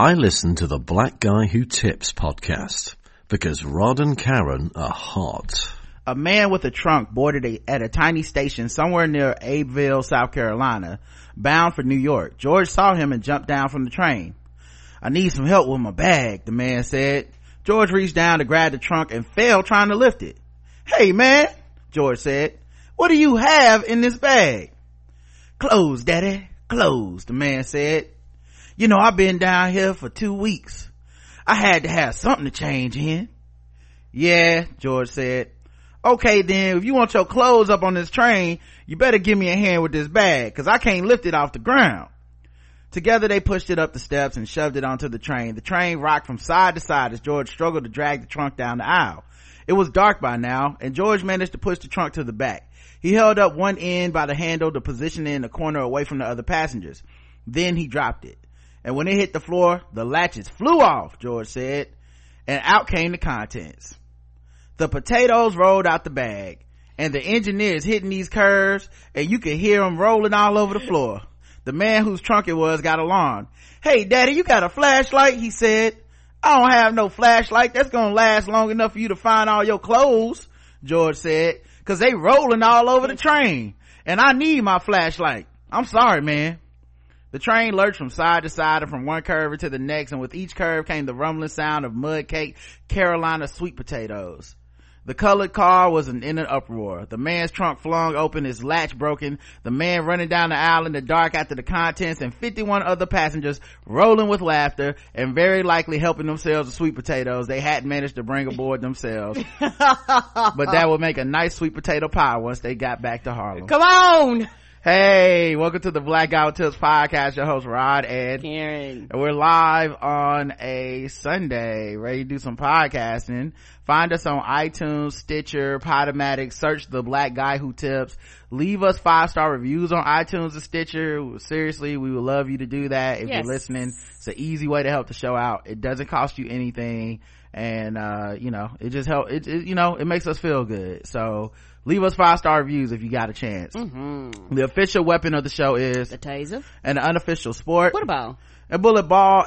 I listen to the Black Guy Who Tips podcast because Rod and Karen are hot. A man with a trunk boarded a, at a tiny station somewhere near Abbeville, South Carolina, bound for New York. George saw him and jumped down from the train. I need some help with my bag, the man said. George reached down to grab the trunk and fell trying to lift it. Hey man, George said, what do you have in this bag? Clothes, daddy, clothes, the man said. You know, I've been down here for two weeks. I had to have something to change in. Yeah, George said. Okay then, if you want your clothes up on this train, you better give me a hand with this bag, cause I can't lift it off the ground. Together they pushed it up the steps and shoved it onto the train. The train rocked from side to side as George struggled to drag the trunk down the aisle. It was dark by now, and George managed to push the trunk to the back. He held up one end by the handle to position it in the corner away from the other passengers. Then he dropped it and when it hit the floor the latches flew off george said and out came the contents. The potatoes rolled out the bag and the engineers hitting these curves and you could hear them rolling all over the floor. The man whose trunk it was got alarmed. Hey daddy you got a flashlight? he said. I don't have no flashlight. That's gonna last long enough for you to find all your clothes george said cause they rolling all over the train and i need my flashlight. I'm sorry man the train lurched from side to side and from one curve to the next, and with each curve came the rumbling sound of mud cake Carolina sweet potatoes. The colored car was in an uproar. The man's trunk flung open, his latch broken, the man running down the aisle in the dark after the contents, and 51 other passengers rolling with laughter and very likely helping themselves to sweet potatoes they hadn't managed to bring aboard themselves. but that would make a nice sweet potato pie once they got back to Harlem. Come on! Hey, welcome to the Black Guy Who Tips podcast. Your host Rod Ed. Karen. And we're live on a Sunday, ready to do some podcasting. Find us on iTunes, Stitcher, Podomatic, search the Black Guy Who Tips. Leave us five star reviews on iTunes and Stitcher. Seriously, we would love you to do that if yes. you're listening. It's an easy way to help the show out. It doesn't cost you anything. And, uh, you know, it just help, it, it you know, it makes us feel good. So, leave us five star reviews if you got a chance. Mm-hmm. the official weapon of the show is the taser? and the unofficial sport. What about? A bullet ball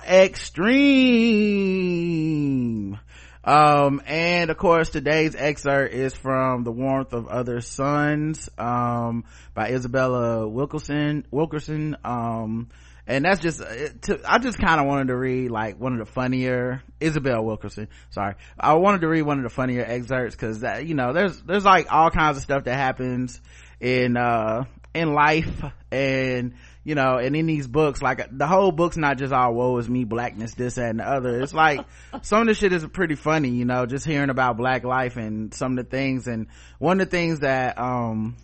extreme. Um and of course today's excerpt is from the warmth of other suns um by isabella wilkerson wilkerson um and that's just uh, to, i just kind of wanted to read like one of the funnier isabel wilkerson sorry. I wanted to read one of the funnier excerpts because that you know there's there's like all kinds of stuff that happens in uh in life and you know and in these books like the whole book's not just all woe is me blackness this that, and the other. It's like some of the shit is pretty funny you know just hearing about black life and some of the things. And one of the things that um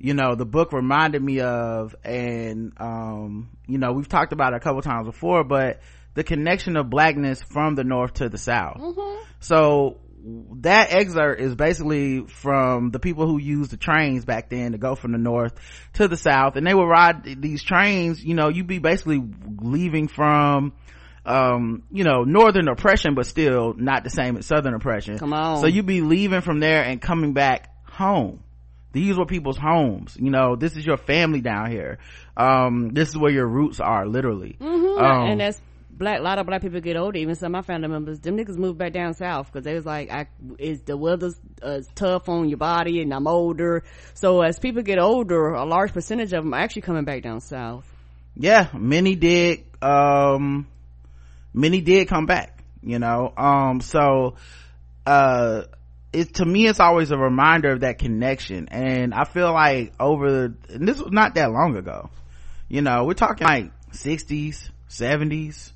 you know the book reminded me of and um you know we've talked about it a couple times before but the connection of blackness from the north to the south. Mm-hmm. so that excerpt is basically from the people who used the trains back then to go from the north to the south and they would ride these trains you know you'd be basically leaving from um you know northern oppression but still not the same as southern oppression. Come on. So you'd be leaving from there and coming back home these were people's homes. You know this is your family down here. Um this is where your roots are literally. Mm-hmm. um, and that's black a lot of black people get older. Even some of my family members them niggas moved back down south because they was like I, is the weather's uh, tough on your body and i'm older. So as people get older a large percentage of them are actually coming back down south. Yeah many did um many did come back you know? Um so uh it to me it's always a reminder of that connection. And i feel like over and this was not that long ago. You know we're talking like 60s 70s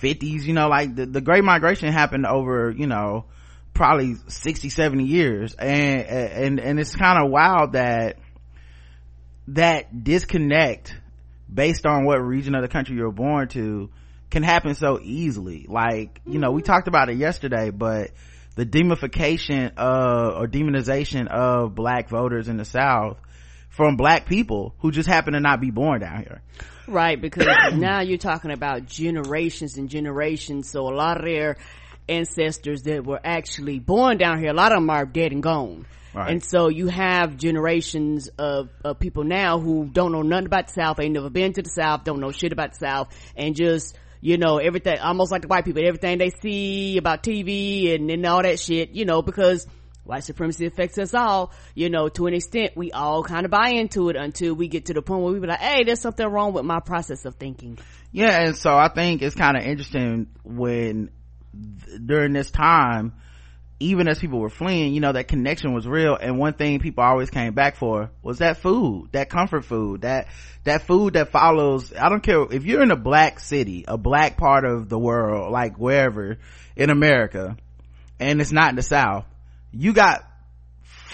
50s you know like the, the great migration happened over you know probably 60 70 years. And and and it's kind of wild that that disconnect based on what region of the country you're born to can happen so easily. Like you know we talked about it yesterday but the demonification of or demonization of black voters in the south from black people who just happen to not be born down here. Right because now you're talking about generations and generations. So a lot of their ancestors that were actually born down here a lot of them are dead and gone. Right. And so you have generations of, of people now who don't know nothing about the South, ain't never been to the South, don't know shit about the South, and just you know, everything, almost like the white people, everything they see about TV and, and all that shit, you know, because white supremacy affects us all, you know, to an extent, we all kind of buy into it until we get to the point where we be like, hey, there's something wrong with my process of thinking. Yeah, and so I think it's kind of interesting when during this time, even as people were fleeing, you know, that connection was real. And one thing people always came back for was that food, that comfort food, that, that food that follows. I don't care if you're in a black city, a black part of the world, like wherever in America, and it's not in the South, you got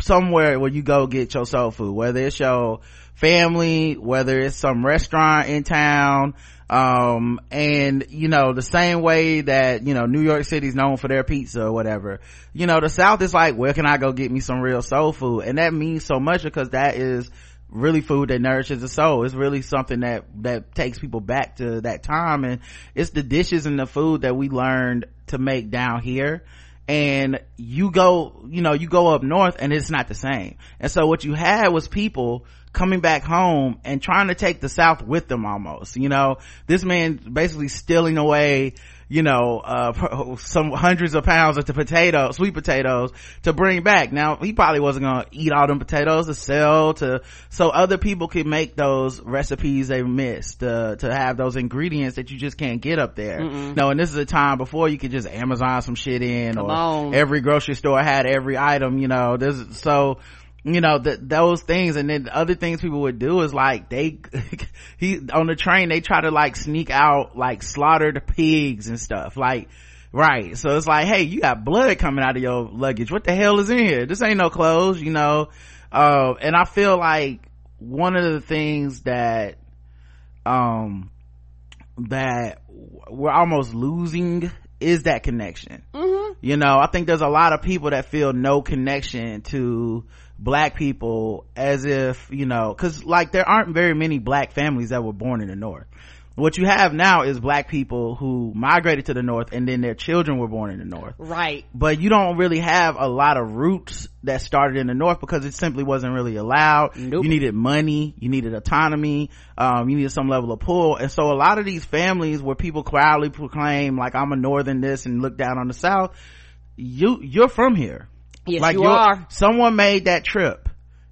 somewhere where you go get your soul food, whether it's your family, whether it's some restaurant in town, um, and you know the same way that you know new york city's known for their pizza or whatever you know the south is like where can i go get me some real soul food? And that means so much because that is really food that nourishes the soul. It's really something that that takes people back to that time. And it's the dishes and the food that we learned to make down here. And you go you know you go up north and it's not the same. And so what you had was people coming back home and trying to take the south with them almost you know this man basically stealing away you know uh some hundreds of pounds of the potato sweet potatoes to bring back now he probably wasn't gonna eat all them potatoes to sell to so other people could make those recipes they missed uh, to have those ingredients that you just can't get up there Mm-mm. no and this is a time before you could just amazon some shit in Come or on. every grocery store had every item you know there's so you know that those things. And then other things people would do is like they he on the train they try to like sneak out like slaughtered pigs and stuff. Like right. So it's like hey you got blood coming out of your luggage. What the hell is in here? This ain't no clothes you know? Uh, and i feel like one of the things that um that we're almost losing is that connection. Mm-hmm. you know i think there's a lot of people that feel no connection to black people as if you know because like there aren't very many black families that were born in the north. What you have now is black people who migrated to the north and then their children were born in the north. Right. but you don't really have a lot of roots that started in the north because it simply wasn't really allowed. Nope. you needed money. You needed autonomy. Um, you needed some level of pull. And so a lot of these families where people proudly proclaim like i'm a northern this and look down on the south you you're from here Yes, like you are. someone made that trip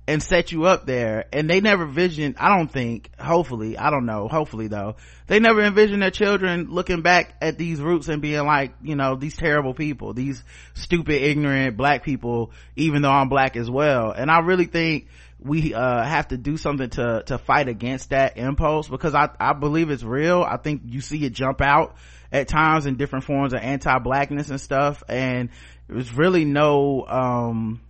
and set you up there and they never visioned i don't think hopefully i don't know hopefully though they never envisioned their children looking back at these roots and being like you know these terrible people these stupid ignorant black people even though i'm black as well and i really think we uh have to do something to to fight against that impulse because i i believe it's real i think you see it jump out at times in different forms of anti-blackness and stuff and there's really no um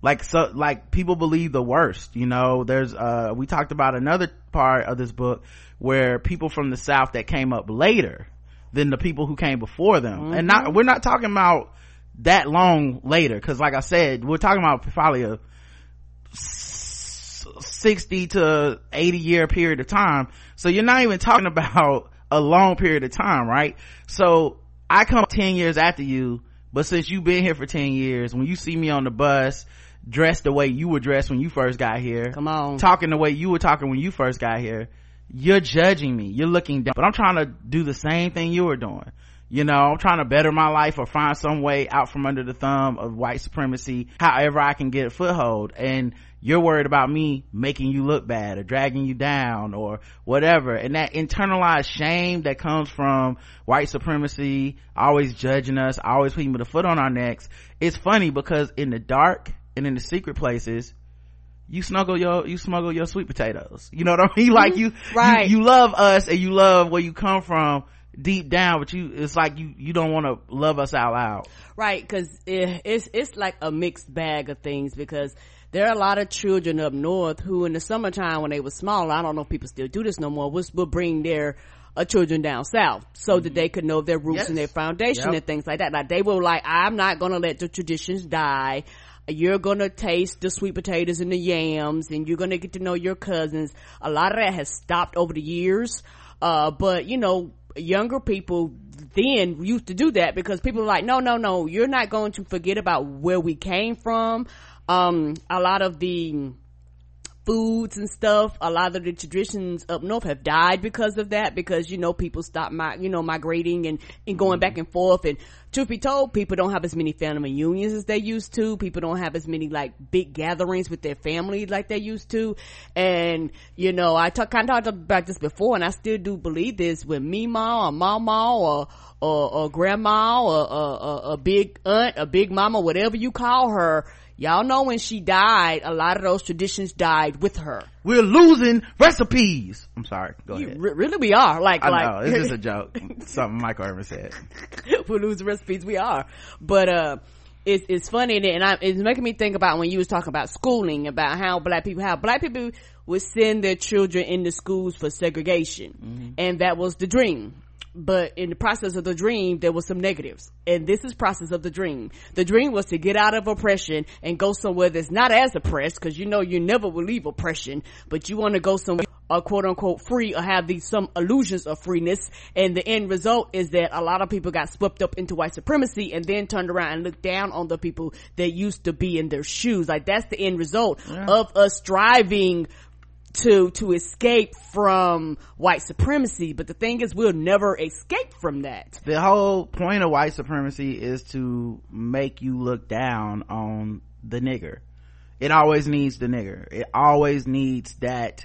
like so like people believe the worst you know? There's uh we talked about another part of this book where people from the south that came up later than the people who came before them. And not we're not talking about that long later because like i said we're talking about probably a s- 60 to 80 year period of time. So you're not even talking about a long period of time right? So i come 10 years after you but since you've been here for 10 years when you see me on the bus dressed the way you were dressed when you first got here Come on. talking the way you were talking when you first got here you're judging me. You're looking down. But i'm trying to do the same thing you were doing you know i'm trying to better my life or find some way out from under the thumb of white supremacy however i can get a foothold. And you're worried about me making you look bad or dragging you down or whatever. And that internalized shame that comes from white supremacy always judging us always putting the foot on our necks it's funny because in the dark and in the secret places you smuggle your you smuggle your sweet potatoes. You know what i mean? Like you Right. you, you love us and you love where you come from deep down but you it's like you you don't want to love us out loud Right, because it, it's it's like a mixed bag of things because there are a lot of children up north who, in the summertime when they were small, I don't know if people still do this no more, was will bring their uh, children down south so that they could know their roots and their foundation Yep. and things like that. Like they were like, I'm not gonna let the traditions die. You're gonna taste the sweet potatoes and the yams, and you're gonna get to know your cousins. A lot of that has stopped over the years, uh, but you know, younger people then used to do that because people were like, no, no, no, you're not going to forget about where we came from. Um, a lot of the foods and stuff. A lot of the traditions up north have died because of that, because, you know, people stop my, you know, migrating and, and going mm-hmm. back and forth. And truth be told, people don't have as many family reunions as they used to. People don't have as many like big gatherings with their family like they used to. And, you know, I talk, kind of talked about this before and I still do believe this when Mima or Mama or, or, or grandma or, or, or a big aunt, a big mama, whatever you call her, y'all know when she died, a lot of those traditions died with her. We're losing recipes. I'm sorry. Go You- ahead. re- really, we are like I like know. It's just a joke. Something Michael Irvin said. we lose recipes. We are, but uh, it's it's funny and I, it's making me think about when you was talking about schooling about how black people how black people would send their children into schools for segregation, and that was the dream. But in the process of the dream, there was some negatives. And this is process of the dream. The dream was to get out of oppression and go somewhere that's not as oppressed, cause you know you never will leave oppression, but you want to go somewhere uh, quote unquote free or have these some illusions of freeness and the end result is that a lot of people got swept up into white supremacy and then turned around and looked down on the people that used to be in their shoes like that's the end result of us striving to to escape from white supremacy but the thing is we'll never escape from that The whole point of white supremacy is to make you look down on the nigger. It always needs the nigger. It always needs that.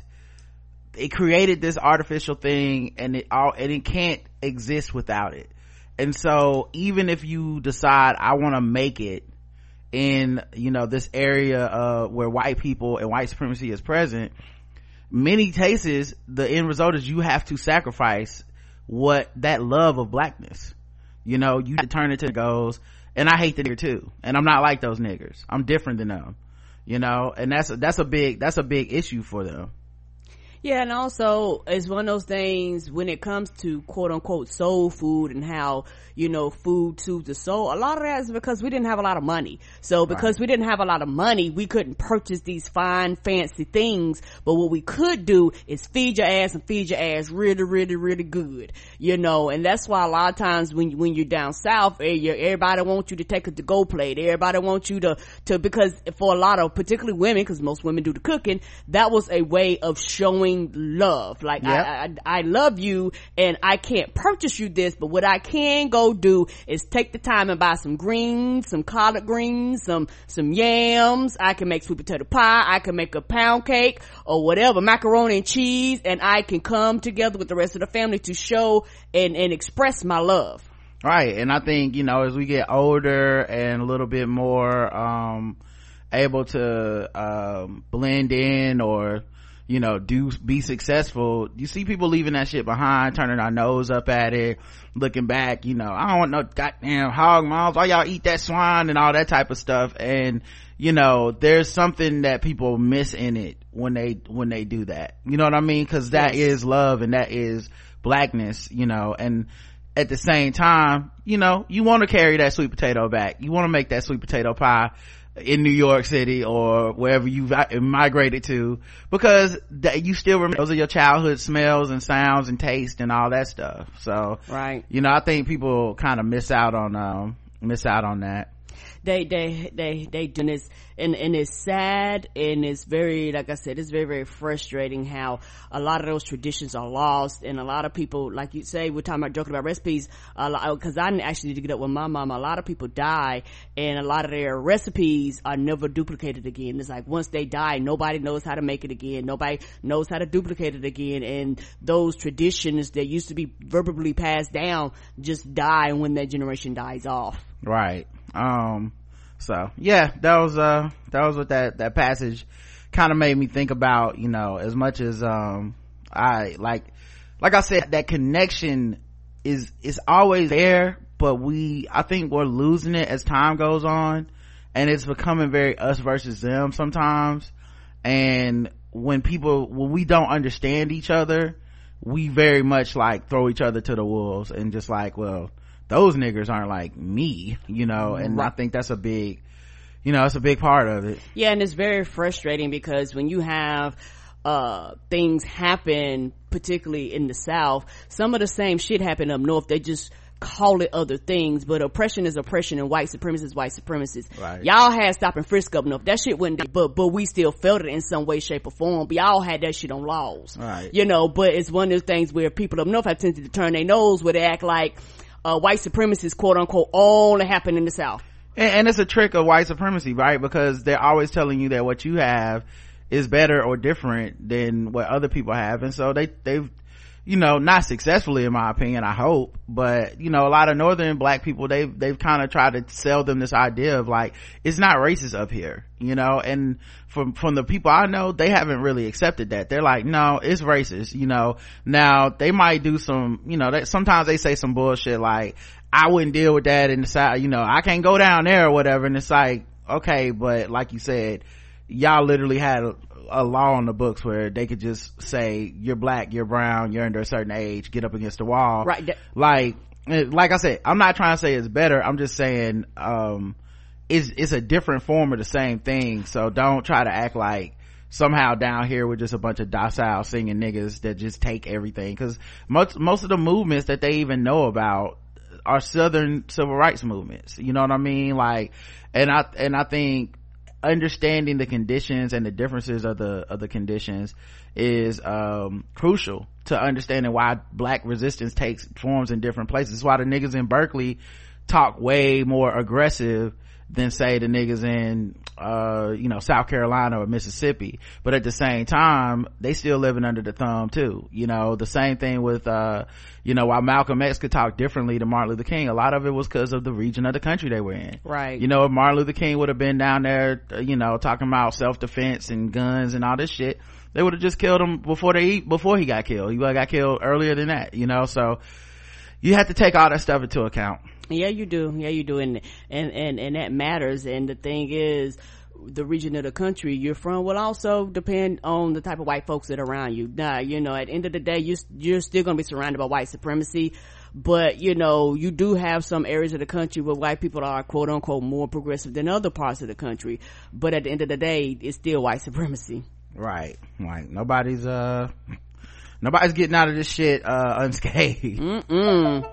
It created this artificial thing and it all, and it can't exist without it. And so even if you decide I want to make it in, you know, this area, uh, where white people and white supremacy is present, many cases the end result is you have to sacrifice what that love of blackness. You know you turn it to goals. And i hate the nigger too. And i'm not like those niggers. I'm different than them. You know and that's that's a big that's a big issue for them Yeah, and also it's one of those things when it comes to quote unquote soul food and how, you know, food soothes the soul. A lot of that is because we didn't have a lot of money. So because we didn't have a lot of money, we couldn't purchase these fine, fancy things. But what we could do is feed your ass and feed your ass really, really, really good. You know, and that's why a lot of times when, you- when you're down south, eh, everybody wants you to take a to-go plate. Everybody wants you to, to, because for a lot of, particularly women, because most women do the cooking, that was a way of showing love. Like, Yep. I, I, I love you and I can't purchase you this, but what I can go do is take the time and buy some greens, some collard greens, some, some yams. I can make sweet potato pie. I can make a pound cake or whatever, macaroni and cheese, and I can come together with the rest of the family to show and, and express my love. right and i think you know as we get older and a little bit more um able to um blend in or you know do be successful. You see people leaving that shit behind turning our nose up at it looking back you know i don't want no goddamn hog moms. Why y'all eat that swine and all that type of stuff? And you know there's something that people miss in it when they when they do that. You know what i mean? Because that is love and that is blackness you know? And at the same time you know you want to carry that sweet potato back. You want to make that sweet potato pie in New York City or wherever you've migrated to because that you still remember those are your childhood smells and sounds and taste and all that stuff. So, Right. you know, I think people kind of miss out on, um, miss out on that. They they they they do this and and it's sad and it's very like i said it's very very frustrating how a lot of those traditions are lost and a lot of people like you say we're talking about joking about recipes because i actually need to get up with my mom. A lot of people die and a lot of their recipes are never duplicated again. It's like once they die nobody knows how to make it again. Nobody knows how to duplicate it again and those traditions that used to be verbally passed down just die when that generation dies off. Right. Um, so yeah, that was, uh, that was what that, that passage kind of made me think about, you know, as much as, um, I like, like I said, that connection is, is always there, but we, I think we're losing it as time goes on and it's becoming very us versus them sometimes. And when people, when we don't understand each other, we very much like throw each other to the wolves and just like, well, those niggers aren't like me, you know, and I think that's a big, you know, it's a big part of it. Yeah, and it's very frustrating because when you have uh things happen, particularly in the South, some of the same shit happen up north. They just call it other things, but oppression is oppression and white supremacy is white supremacists. Right. Y'all had stop and frisk up enough. That shit wasn't, but, but we still felt it in some way, shape or form. But y'all had that shit on laws. Right. You know, but it's one of those things where people up north have tended to turn their nose where they act like, uh, white supremacists, quote unquote, only happen in the South. and, and it's a trick of white supremacy right because they're always telling you that what you have is better or different than what other people have and so they they've you know not successfully in my opinion i hope but you know a lot of northern black people they've they've kind of tried to sell them this idea of like it's not racist up here you know and from from the people i know they haven't really accepted that. They're like no it's racist you know. Now they might do some you know that sometimes they say some bullshit like i wouldn't deal with that in the south you know i can't go down there or whatever and it's like okay but like you said y'all literally had a, law on the books where they could just say you're black you're brown you're under a certain age get up against the wall. Right. Like eh, like i said i'm not trying to say it's better. I'm just saying um it's it's a different form of the same thing. So don't try to act like somehow down here we're just a bunch of docile singing niggas that just take everything. Because most most of the movements that they even know about are southern civil rights movements. You know what i mean? Like and i and i think understanding the conditions and the differences of the of the conditions is um crucial to understanding why black resistance takes forms in different places. It's why the niggas in berkeley talk way more aggressive than say the niggas in uh you know south carolina or mississippi. But at the same time they still living under the thumb too. You know the same thing with uh you know while malcolm x could talk differently to martin luther king a lot of it was because of the region of the country they were in. Right. you know if martin luther king would have been down there uh, you know talking about self-defense and guns and all this shit they would have just killed him before they before he got killed. He would got killed earlier than that you know? So you have to take all that stuff into account Yeah, you do. Yeah, you do. And, and, and, and that matters. And the thing is, the region of the country you're from will also depend on the type of white folks that are around you. Now, you know, at the end of the day, you, you're still going to be surrounded by white supremacy. But, you know, you do have some areas of the country where white people are quote unquote more progressive than other parts of the country. But at the end of the day, it's still white supremacy. right like nobody's uh nobody's getting out of this shit uh unscathed Mm.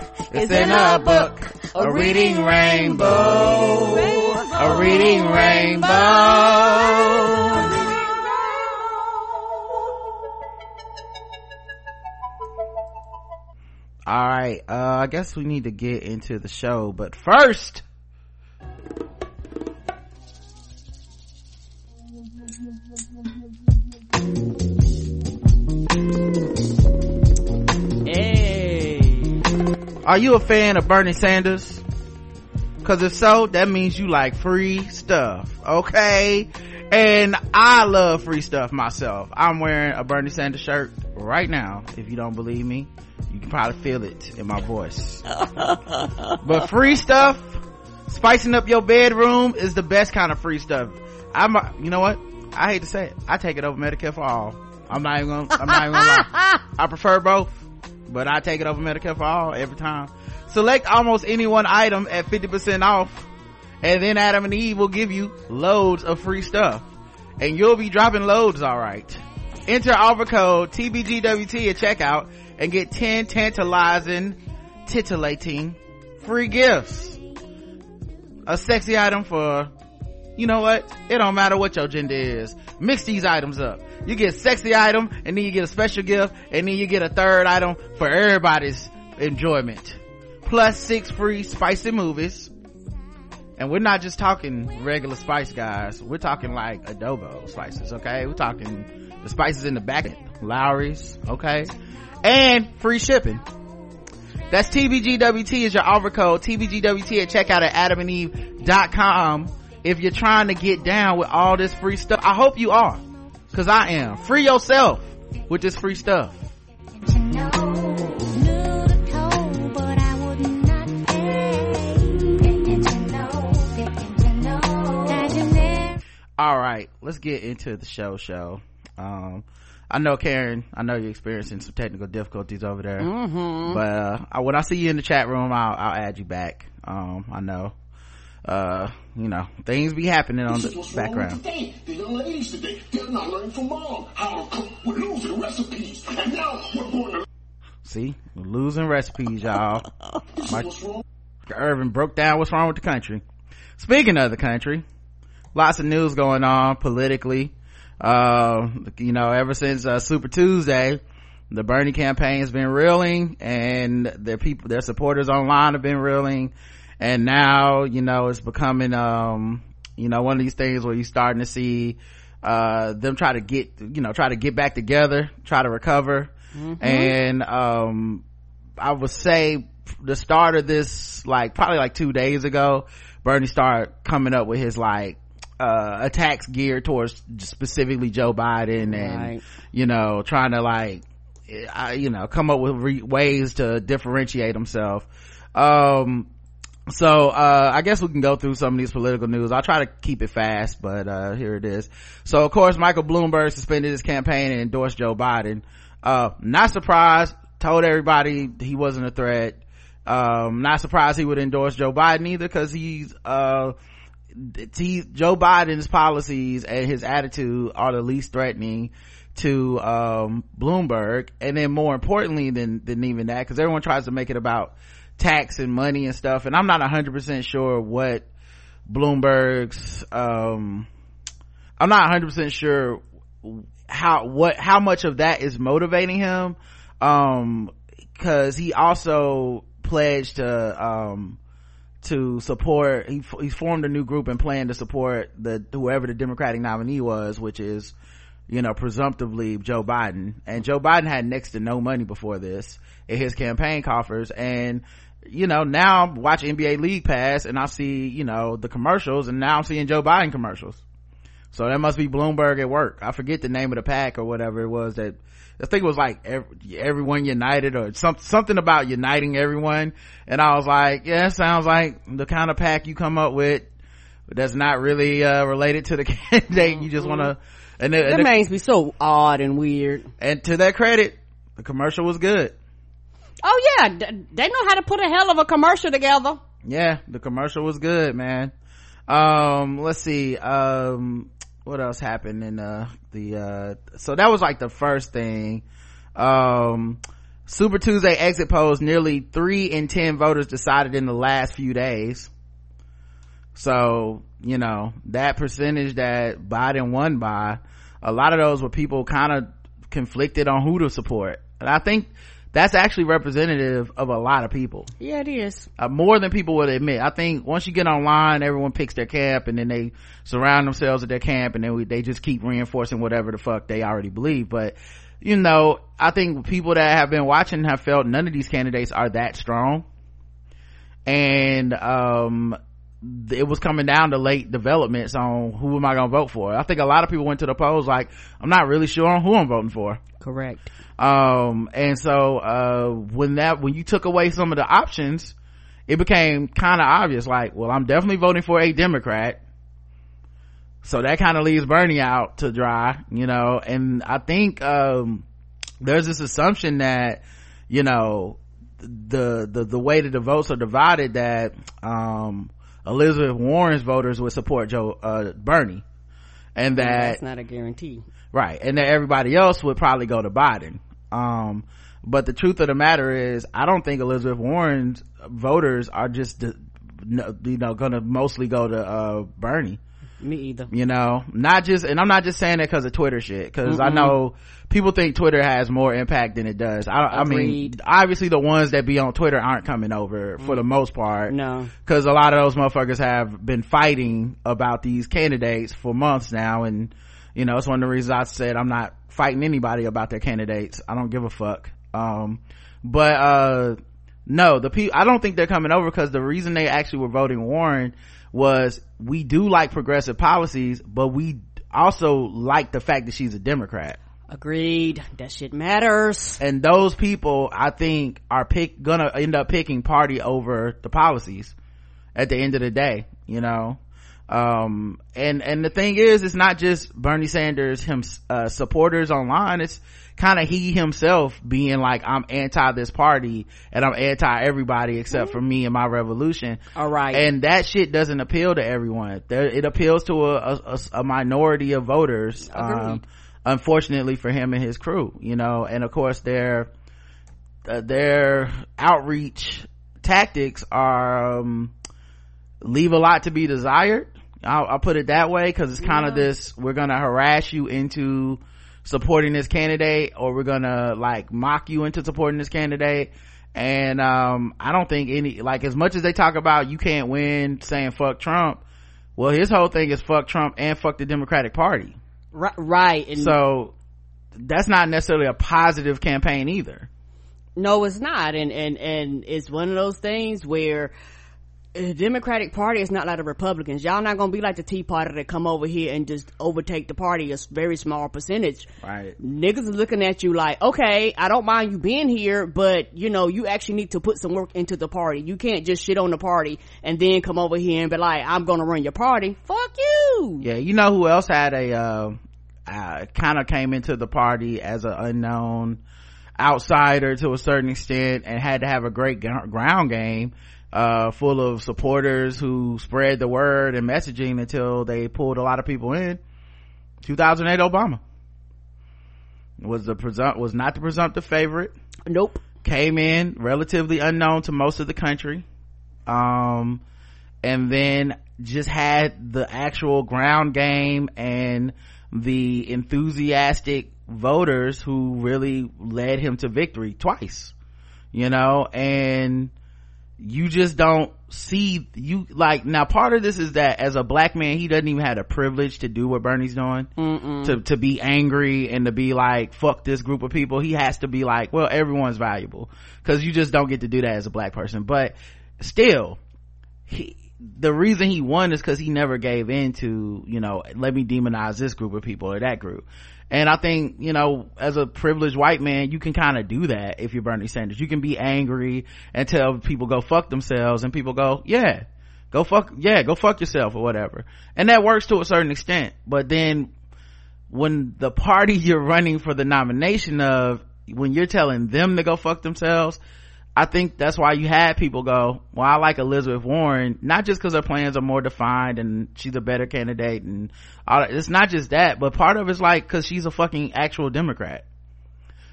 it's in a book a reading rainbow. A reading rainbow. All right uh i guess we need to get into the show but first Are you a fan of Bernie Sanders? Cause if so, that means you like free stuff, okay? And I love free stuff myself. I'm wearing a Bernie Sanders shirt right now. If you don't believe me, you can probably feel it in my voice. but free stuff, spicing up your bedroom is the best kind of free stuff. I'm, a- you know what? I hate to say it. I take it over Medicare for all. I'm not even gonna, I'm not even gonna lie. I prefer both but I take it over Medicare for all every time. Select almost any one item at 50% off and then Adam and Eve will give you loads of free stuff and you'll be dropping loads alright. Enter offer code TBGWT at checkout and get 10 tantalizing, titillating free gifts. A sexy item for you know what? It don't matter what your gender is. Mix these items up. You get sexy item and then you get a special gift and then you get a third item for everybody's enjoyment. Plus six free spicy movies. And we're not just talking regular spice guys. We're talking like adobo spices, okay? We're talking the spices in the back, Lawry's, okay? And free shipping. That's TBGWT is your offer code. TBGWT at checkout at adamandeve.com if you're trying to get down with all this free stuff. I hope you are. Cause I am. Free yourself with this free stuff. all right let's get into the show show um, i know karen i know you're experiencing some technical difficulties over there mm-hmm. but uh, when i see you in the chat room i'll, I'll add you back um, i know uh, you know, things be happening on This the is what's wrong background. The young ladies today, they're not learning from mom how to cook with losing recipes. And now we're going to See? Losing recipes, y'all. this is My- what's wrong. Irvin broke down what's wrong with the country. Speaking of the country, lots of news going on politically. Uh, you know, ever since uh, Super Tuesday, the Bernie campaign has been reeling, and their people, their supporters online have been reeling, and now you know it's becoming, um, you know, one of these things where you're starting to see uh, them try to get, you know, try to get back together, try to recover, and um, I would say the start of this, like probably like two days ago, Bernie started coming up with his like uh attacks geared towards specifically Joe Biden and Right. you know trying to like I, you know come up with re- ways to differentiate himself. Um so uh i guess we can go through some of these political news. I'll try to keep it fast but uh here it is. So of course michael bloomberg suspended his campaign and endorsed joe biden. Uh not surprised. Told everybody he wasn't a threat. Um not surprised he would endorse joe biden either because he's uh he, joe biden's policies and his attitude are the least threatening to um bloomberg. And then more importantly than than even that because everyone tries to make it about tax and money and stuff and i'm not 100% sure what bloomberg's um i'm not 100% sure how what how much of that is motivating him um because he also pledged to um to support he, he formed a new group and planned to support the whoever the democratic nominee was which is you know presumptively joe biden. And joe biden had next to no money before this in his campaign coffers. And you know now i'm watching nba league pass and i see you know the commercials and now i'm seeing joe biden commercials. So that must be bloomberg at work. I forget the name of the PAC or whatever it was that i think it was like every, everyone united or some, something about uniting everyone. And i was like yeah it sounds like the kind of PAC you come up with that's not really uh, related to the candidate. You just want to and, the- and, That the- makes me so odd and weird. and to their credit the commercial was good Oh yeah, they know how to put a hell of a commercial together. yeah the commercial was good man. Um let's see um what else happened in uh the uh so that was like the first thing. Um super tuesday exit polls nearly three in ten voters decided in the last few days. So you know that percentage that biden won by a lot of those were people kind of conflicted on who to support. And i think that's actually representative of a lot of people Yeah, it is. uh, more than people would admit. I think once you get online, everyone picks their camp and then they surround themselves at their camp and then we, they just keep reinforcing whatever the fuck they already believe. But, you know, I think people that have been watching have felt none of these candidates are that strong. And, um, it was coming down to late developments on who am I going to vote for. I think a lot of people went to the polls like, I'm not really sure on who I'm voting for Correct. Um and so uh when that when you took away some of the options it became kind of obvious like well i'm definitely voting for a democrat. So that kind of leaves bernie out to dry you know? And i think um there's this assumption that you know the the the way that the votes are divided that um elizabeth warren's voters would support joe uh bernie. And that That's not a guarantee. right. And that everybody else would probably go to biden um but the truth of the matter is i don't think elizabeth warren's voters are just you know gonna mostly go to uh bernie. Me either. you know not just and i'm not just saying that because of twitter shit because i know people think twitter has more impact than it does. I, I mean obviously the ones that be on twitter aren't coming over for the most part. No. because a lot of those motherfuckers have been fighting about these candidates for months now and you know it's one of the reasons i said i'm not fighting anybody about their candidates i don't give a fuck um but uh no the people i don't think they're coming over because the reason they actually were voting warren was we do like progressive policies but we also like the fact that she's a democrat Agreed. That shit matters. and those people i think are pick gonna end up picking party over the policies at the end of the day you know um and and the thing is it's not just bernie sanders him uh, supporters online. It's kind of he himself being like i'm anti this party and i'm anti everybody except mm-hmm. for me and my revolution. All right. And that shit doesn't appeal to everyone. There, it appeals to a, a, a minority of voters um, unfortunately for him and his crew you know? And of course their uh, their outreach tactics are um, leave a lot to be desired I'll, I'll put it that way because it's kind of yeah. this we're gonna harass you into supporting this candidate or we're gonna like mock you into supporting this candidate and um i don't think any like as much as they talk about you can't win saying fuck trump well his whole thing is fuck trump and fuck the democratic party right, right. And so that's not necessarily a positive campaign either no it's not and and and it's one of those things where the Democratic Party is not like the Republicans. Y'all not gonna be like the Tea Party that come over here and just overtake the party a very small percentage. Right. Niggas are looking at you like, okay, I don't mind you being here, but you know, you actually need to put some work into the party. You can't just shit on the party and then come over here and be like, I'm gonna run your party. Fuck you. Yeah, you know who else had a, uh, uh kind of came into the party as an unknown outsider to a certain extent and had to have a great ground game uh, full of supporters who spread the word and messaging until they pulled a lot of people in. 2008 obama was the presumpt was not the presumptive favorite. Nope. Came in relatively unknown to most of the country. Um, and then just had the actual ground game and the enthusiastic voters who really led him to victory twice you know and you just don't see you like now part of this is that as a black man he doesn't even have the privilege to do what bernie's doing. Mm-mm. to to be angry and to be like fuck this group of people. He has to be like well everyone's valuable. Because you just don't get to do that as a black person. But still he the reason he won is because he never gave in to you know let me demonize this group of people or that group and I think, you know, as a privileged white man, you can kind of do that if you're Bernie Sanders. You can be angry and tell people go fuck themselves and people go, yeah, go fuck, yeah, go fuck yourself or whatever. And that works to a certain extent. But then when the party you're running for the nomination of, when you're telling them to go fuck themselves, I think that's why you had people go, well, I like Elizabeth Warren, not just because her plans are more defined and she's a better candidate and all it's not just that, but part of it's like because she's a fucking actual Democrat,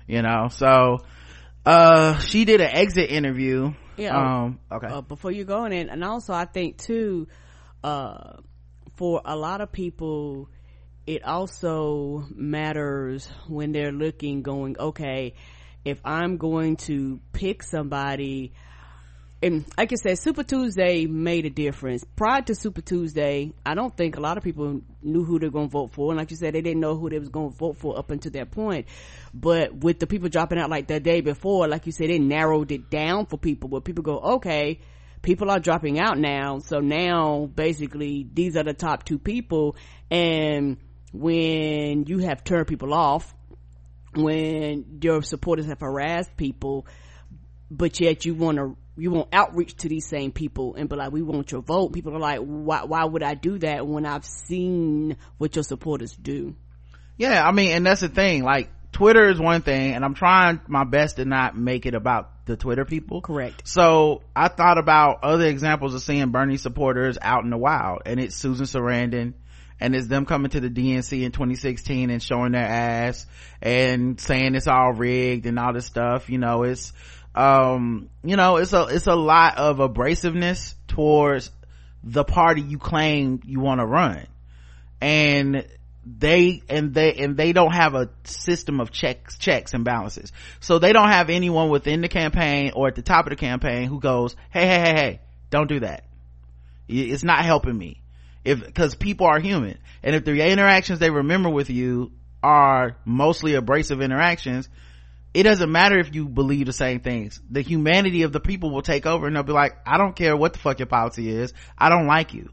you know? So, uh, she did an exit interview. Yeah. Um, okay. Uh, before you go in, and also I think too, uh, for a lot of people, it also matters when they're looking, going, okay, if I'm going to pick somebody, and like I said, Super Tuesday made a difference. Prior to Super Tuesday, I don't think a lot of people knew who they're going to vote for. And like you said, they didn't know who they was going to vote for up until that point. But with the people dropping out like the day before, like you said, it narrowed it down for people where people go, okay, people are dropping out now. So now basically these are the top two people. And when you have turned people off, when your supporters have harassed people, but yet you want to you want outreach to these same people and be like, we want your vote. People are like, why, why would I do that when I've seen what your supporters do? Yeah, I mean, and that's the thing. Like, Twitter is one thing, and I'm trying my best to not make it about the Twitter people. Correct. So I thought about other examples of seeing Bernie supporters out in the wild, and it's Susan Sarandon, and it's them coming to the DNC in 2016 and showing their ass and saying it's all rigged and all this stuff. You know, it's, um, you know, it's a, it's a lot of abrasiveness towards the party you claim you want to run. And they and they and they don't have a system of checks checks and balances so they don't have anyone within the campaign or at the top of the campaign who goes hey hey hey hey don't do that it's not helping me if because people are human. And if the interactions they remember with you are mostly abrasive interactions it doesn't matter if you believe the same things. The humanity of the people will take over and they'll be like i don't care what the fuck your policy is. I don't like you.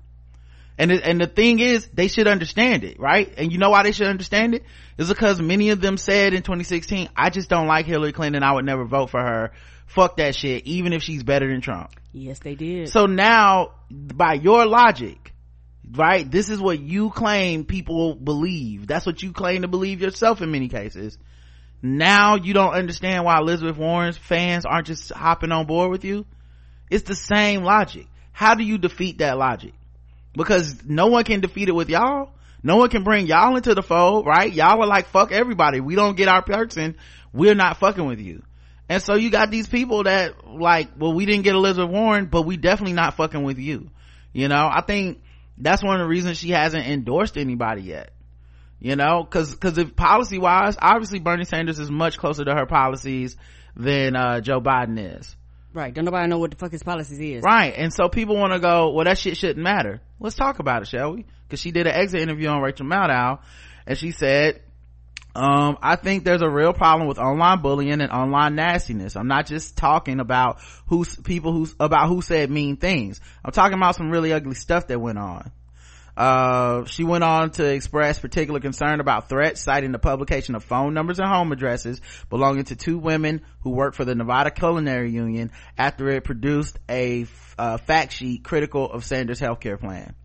And it, and the thing is they should understand it right? And you know why they should understand it? Is because many of them said in 2016 i just don't like hillary clinton. I would never vote for her. Fuck that shit even if she's better than trump. Yes they did. So now by your logic right? This is what you claim people believe. That's what you claim to believe yourself in many cases. Now you don't understand why elizabeth warren's fans aren't just hopping on board with you. It's the same logic. How do you defeat that logic? Because no one can defeat it with y'all. No one can bring y'all into the fold right? Y'all are like fuck everybody. We don't get our person. We're not fucking with you. And so you got these people that like well we didn't get elizabeth warren but we definitely not fucking with you. You know i think that's one of the reasons she hasn't endorsed anybody yet. You know because because if policy wise obviously bernie sanders is much closer to her policies than uh, joe biden is. Right. Don't nobody know what the fuck his policies is. right. And so people want to go well that shit shouldn't matter. Let's talk about it shall we? Because she did an exit interview on rachel maddow and she said um, I think there's a real problem with online bullying and online nastiness. I'm not just talking about who's people who's about who said mean things. I'm talking about some really ugly stuff that went on. Uh, she went on to express particular concern about threats, citing the publication of phone numbers and home addresses belonging to two women who worked for the Nevada Culinary Union after it produced a uh, fact sheet critical of Sanders' healthcare plan.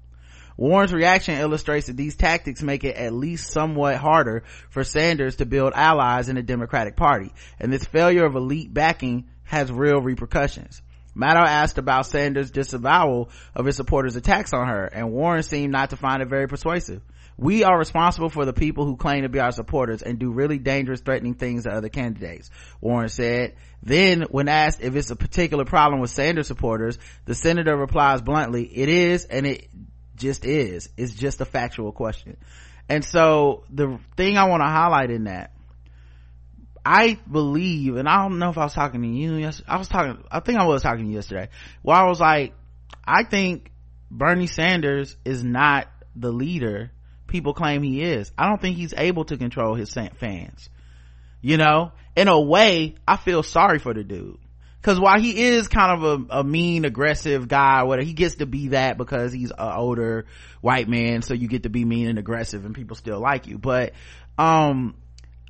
Warren's reaction illustrates that these tactics make it at least somewhat harder for Sanders to build allies in the Democratic Party, and this failure of elite backing has real repercussions. Maddow asked about Sanders' disavowal of his supporters' attacks on her, and Warren seemed not to find it very persuasive. We are responsible for the people who claim to be our supporters and do really dangerous, threatening things to other candidates, Warren said. Then, when asked if it's a particular problem with Sanders supporters, the senator replies bluntly, it is, and it just is. It's just a factual question. And so, the thing I want to highlight in that, I believe, and I don't know if I was talking to you yesterday. I was talking, I think I was talking to you yesterday, where I was like, I think Bernie Sanders is not the leader people claim he is. I don't think he's able to control his fans. You know, in a way, I feel sorry for the dude. Cause while he is kind of a, a mean, aggressive guy, whether he gets to be that because he's an older white man, so you get to be mean and aggressive and people still like you. But, um,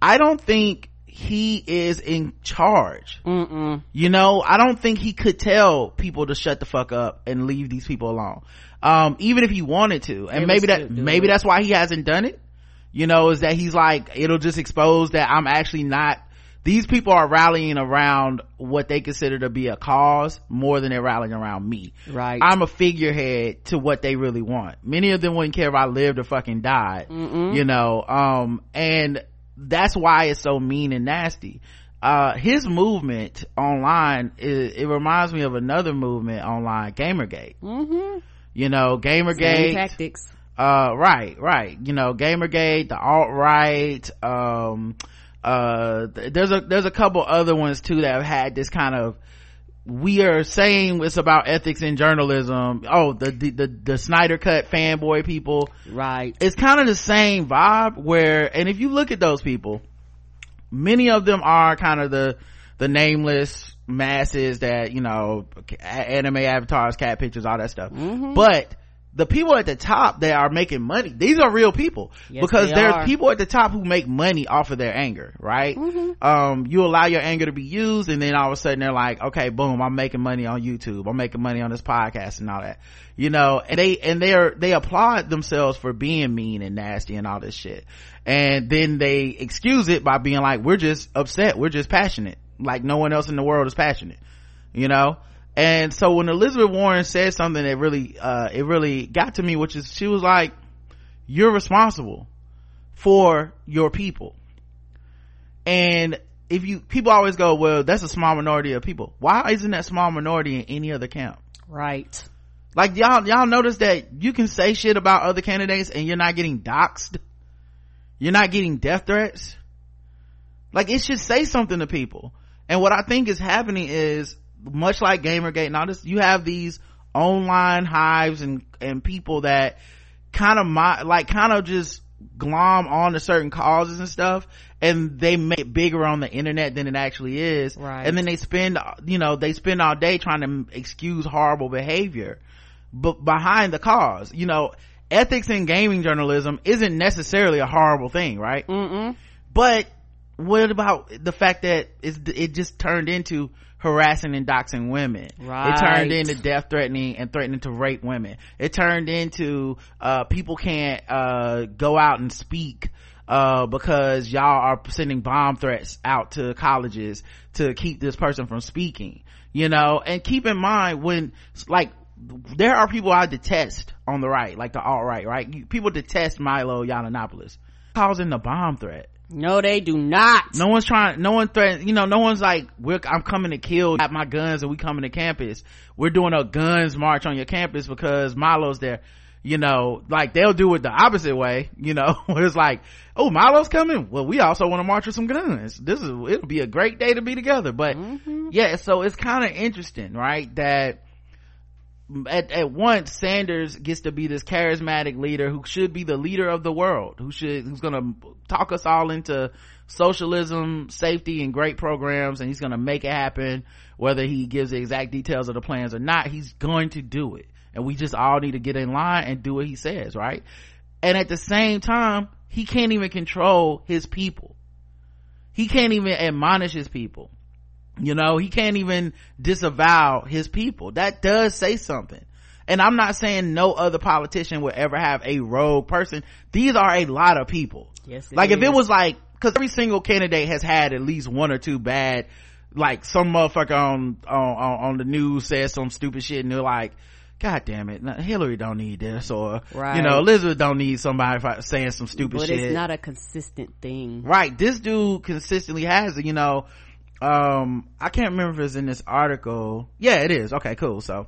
I don't think he is in charge. Mm-mm. You know, I don't think he could tell people to shut the fuck up and leave these people alone. Um, even if he wanted to. And They maybe that, maybe it. that's why he hasn't done it. You know, is that he's like, it'll just expose that I'm actually not, these people are rallying around what they consider to be a cause more than they're rallying around me. Right. I'm a figurehead to what they really want. Many of them wouldn't care if I lived or fucking died. You know, um, and that's why it's so mean and nasty. Uh, his movement online, it, it reminds me of another movement online, Gamergate. Mm-hmm. You know, Same Gamergate, tactics. uh right right you know gamergate the alt-right um uh there's a there's a couple other ones too that have had this kind of we are saying it's about ethics in journalism oh the the the, the snyder cut fanboy people Right. it's kind of the same vibe where and if you look at those people many of them are kind of the the nameless masses that you know anime avatars cat pictures all that stuff Mm-hmm. but the people at the top that are making money these are real people. Yes, because they there's are. people at the top who make money off of their anger right? Um you allow your anger to be used and then all of a sudden they're like okay boom i'm making money on youtube. I'm making money on this podcast and all that. You know and they and they're they applaud themselves for being mean and nasty and all this shit. And then they excuse it by being like we're just upset. We're just passionate. Like no one else in the world is passionate. You know and so when elizabeth warren said something that really uh it really got to me which is she was like you're responsible for your people. And if you people always go well that's a small minority of people. Why isn't that small minority in any other camp? Right. like y'all y'all notice that you can say shit about other candidates and you're not getting doxxed? You're not getting death threats? Like it should say something to people. And what i think is happening is much like gamergate and all this you have these online hives and and people that kind of my like kind of just glom on to certain causes and stuff and they make it bigger on the internet than it actually is Right. and then they spend you know they spend all day trying to excuse horrible behavior but behind the cause you know ethics in gaming journalism isn't necessarily a horrible thing right Mm-mm. but what about the fact that it's, it just turned into harassing and doxing women. Right. It turned into death threatening and threatening to rape women. It turned into, uh, people can't, uh, go out and speak, uh, because y'all are sending bomb threats out to colleges to keep this person from speaking, you know, and keep in mind when, like, there are people I detest on the right, like the alt-right, right? People detest Milo Yiannopoulos causing the bomb threat. No, they do not. No one's trying, no one threaten, you know, no one's like, we're, I'm coming to kill, got my guns and we coming to campus. We're doing a guns march on your campus because Milo's there. You know, like they'll do it the opposite way, you know, where it's like, oh, Milo's coming. Well, we also want to march with some guns. This is, it'll be a great day to be together. But mm-hmm. yeah, so it's kind of interesting, right? That, at, at once Sanders gets to be this charismatic leader who should be the leader of the world, who should, who's gonna talk us all into socialism, safety, and great programs, and he's gonna make it happen, whether he gives the exact details of the plans or not, he's going to do it. And we just all need to get in line and do what he says, right? And at the same time, he can't even control his people. He can't even admonish his people you know, he can't even disavow his people. That does say something. And I'm not saying no other politician would ever have a rogue person. These are a lot of people. Yes, like if it was like, cause every single candidate has had at least one or two bad, like some motherfucker on, on, on the news says some stupid shit and they're like, God damn it, Hillary don't need this or, right. you know, Elizabeth don't need somebody saying some stupid but shit it's not a consistent thing. right this dude consistently has it you know um i can't remember if it's in this article yeah it is okay cool so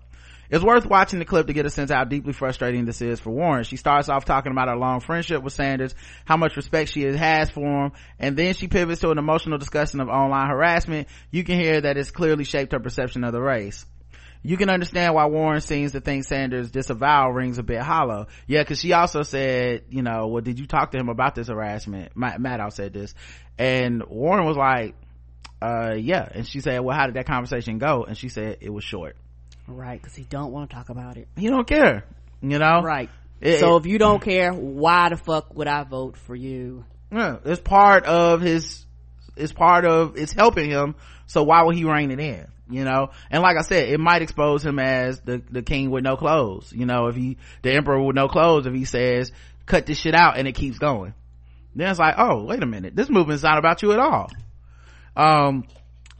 it's worth watching the clip to get a sense how deeply frustrating this is for Warren. She starts off talking about her long friendship with Sanders, how much respect she has for him, and then she pivots to an emotional discussion of online harassment. You can hear that it's clearly shaped her perception of the race. You can understand why Warren seems to think Sanders' disavowal rings a bit hollow. Yeah, cause she also said, you know, well, did you talk to him about this harassment? Matt Maddow said this. And Warren was like, uh, yeah. And she said, well, how did that conversation go? And she said, it was short. Right, because he don't want to talk about it. He don't care, you know? Right. It- so it- if you don't care, why the fuck would I vote for you? Yeah, it's part of his, it's part of, it's helping him. So why would he rein it in? You know? And like I said, it might expose him as the, the king with no clothes. You know, if he, the emperor with no clothes, if he says, cut this shit out and it keeps going. Then it's like, oh, wait a minute. This movement's not about you at all. Um,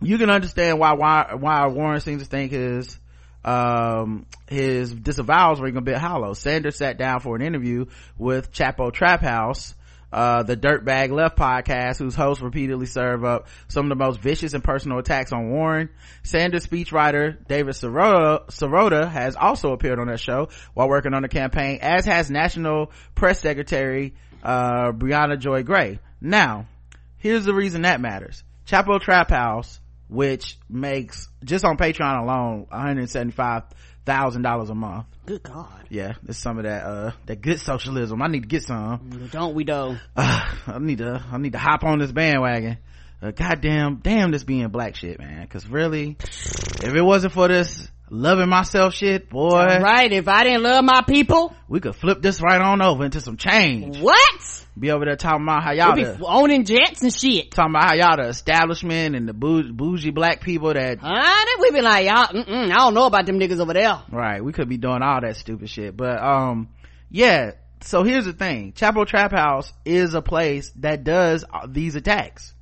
you can understand why, why, why Warren seems to think his, um, his disavowals ring a bit hollow. Sanders sat down for an interview with Chapo Trap House, uh, the Dirtbag Left podcast, whose hosts repeatedly serve up some of the most vicious and personal attacks on Warren. Sanders speechwriter David Sirota, Sirota has also appeared on that show while working on the campaign, as has National Press Secretary, uh, Brianna Joy Gray. Now, here's the reason that matters. Chapo Trap House, which makes, just on Patreon alone, $175,000 a month. Good God. Yeah, it's some of that, uh, that good socialism. I need to get some. Don't we though? Uh, I need to, I need to hop on this bandwagon. Uh, goddamn, damn this being black shit, man. Cause really, if it wasn't for this loving myself shit, boy, Right, if I didn't love my people, we could flip this right on over into some change. what? Be over there talking about how y'all We the, be owning jets and shit. talking about how y'all the establishment and the bougie, black people that Honey, we be like, y'all, mm-mm, I don't know about them niggas over there. right we could be doing all that stupid shit but um yeah so here's the thing Chapo Trap House is a place that does uh, these attacks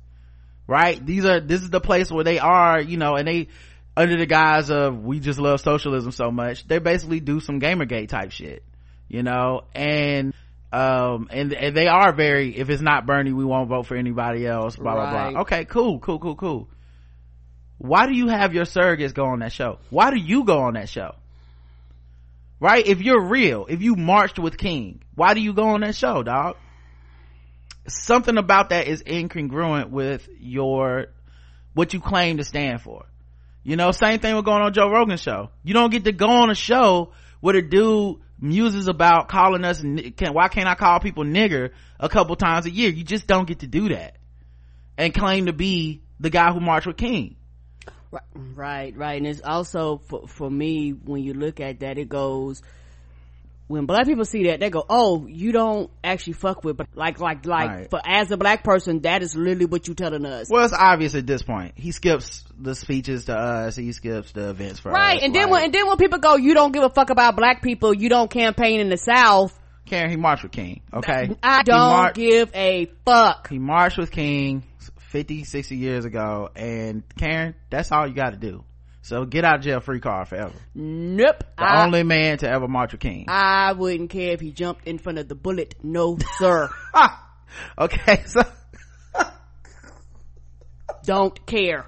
right these are this is the place where they are you know and they under the guise of we just love socialism so much they basically do some gamergate type shit you know? And um and, and they are very if it's not bernie we won't vote for anybody else blah blah Right. blah okay cool cool cool cool. Why do you have your surrogates go on that show? Why do you go on that show? Right? If you're real if you marched with king why do you go on that show dog? Something about that is incongruent with your what you claim to stand for you know same thing with going on joe rogan's show. You don't get to go on a show where the dude muses about calling us can, why can't i call people nigger a couple times a year? You just don't get to do that and claim to be the guy who marched with king. Right, right, right. And it's also for, for me, when you look at that, it goes, when black people see that, they go, "Oh, you don't actually fuck with," but like, like, like, Right. for as a black person, that is literally what you telling us, well it's obvious at this point he skips the speeches to us he skips the events for right? us, And then like- when and then when people go, "You don't give a fuck about black people," you don't campaign in the South. Karen, he marched with King, okay? I don't mar- give a fuck. He marched with King 50, 60 years ago, and Karen, that's all you gotta do. So get out of jail free card forever. Nope. The I, only man to ever march with King. I wouldn't care if he jumped in front of the bullet. No, sir. Okay, so don't care.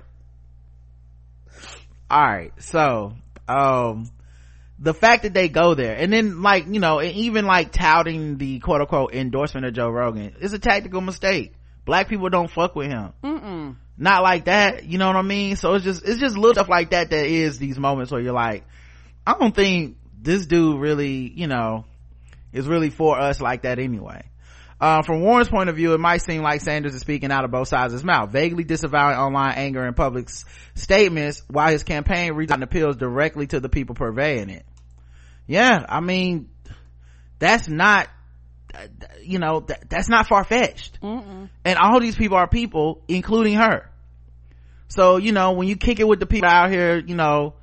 alright, so, um, the fact that they go there, and then like, you know, and even like touting the quote unquote endorsement of Joe Rogan is a tactical mistake. Black people don't fuck with him. Mm-mm. not like that you know what i mean so it's just it's just little stuff like that that is these moments where you're like i don't think this dude really you know is really for us like that anyway uh, from Warren's point of view, it might seem like Sanders is speaking out of both sides of his mouth, vaguely disavowing online anger and public s- statements while his campaign reaches out and appeals directly to the people purveying it. Yeah, I mean, that's not, you know, that, that's not far-fetched. And all these people are people including her. So you know when you kick it with the people out here you know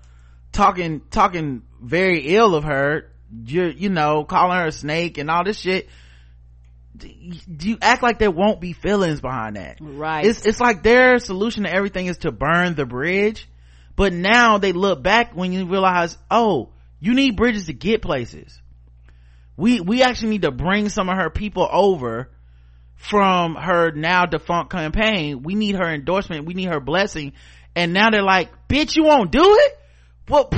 talking talking very ill of her you're you know calling her a snake and all this shit do you act like there won't be feelings behind that? Right. it's it's like their solution to everything is to burn the bridge. But now they look back when you realize oh you need bridges to get places we we actually need to bring some of her people over from her now defunct campaign. We need her endorsement. We need her blessing. And now they're like, bitch, you won't do it? Well,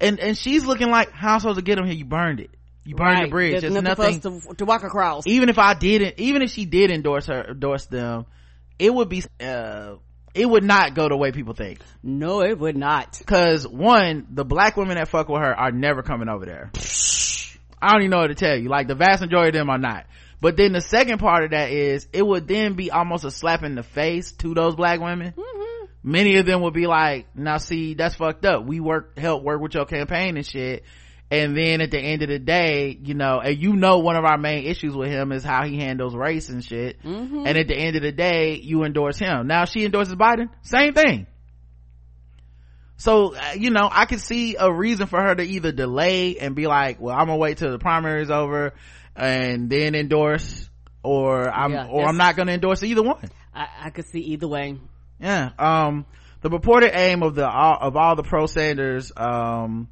and, and she's looking like, how supposed to get them here? You burned it. You burned the bridge. There's There's nothing, nothing, for us to, to walk across. even if I didn't, even if she did endorse her, endorse them, it would be, uh, it would not go the way people think. No, it would not. Cause one, the black women that fuck with her are never coming over there. I don't even know what to tell you. Like the vast majority of them are not. But then the second part of that is it would then be almost a slap in the face to those black women. Mm-hmm. Many of them would be like, now see, that's fucked up. We work, help work with your campaign and shit. And then at the end of the day, you know, and you know one of our main issues with him is how he handles race and shit. Mm-hmm. And at the end of the day, you endorse him. Now she endorses Biden, same thing. So, uh, you know, I could see a reason for her to either delay and be like, well, I'm gonna wait till the primary's over and then endorse or I'm, Yeah, or I'm not gonna endorse either one. I, I could see either way. Yeah. Um, the purported aim of the, of all the pro Sanders, um,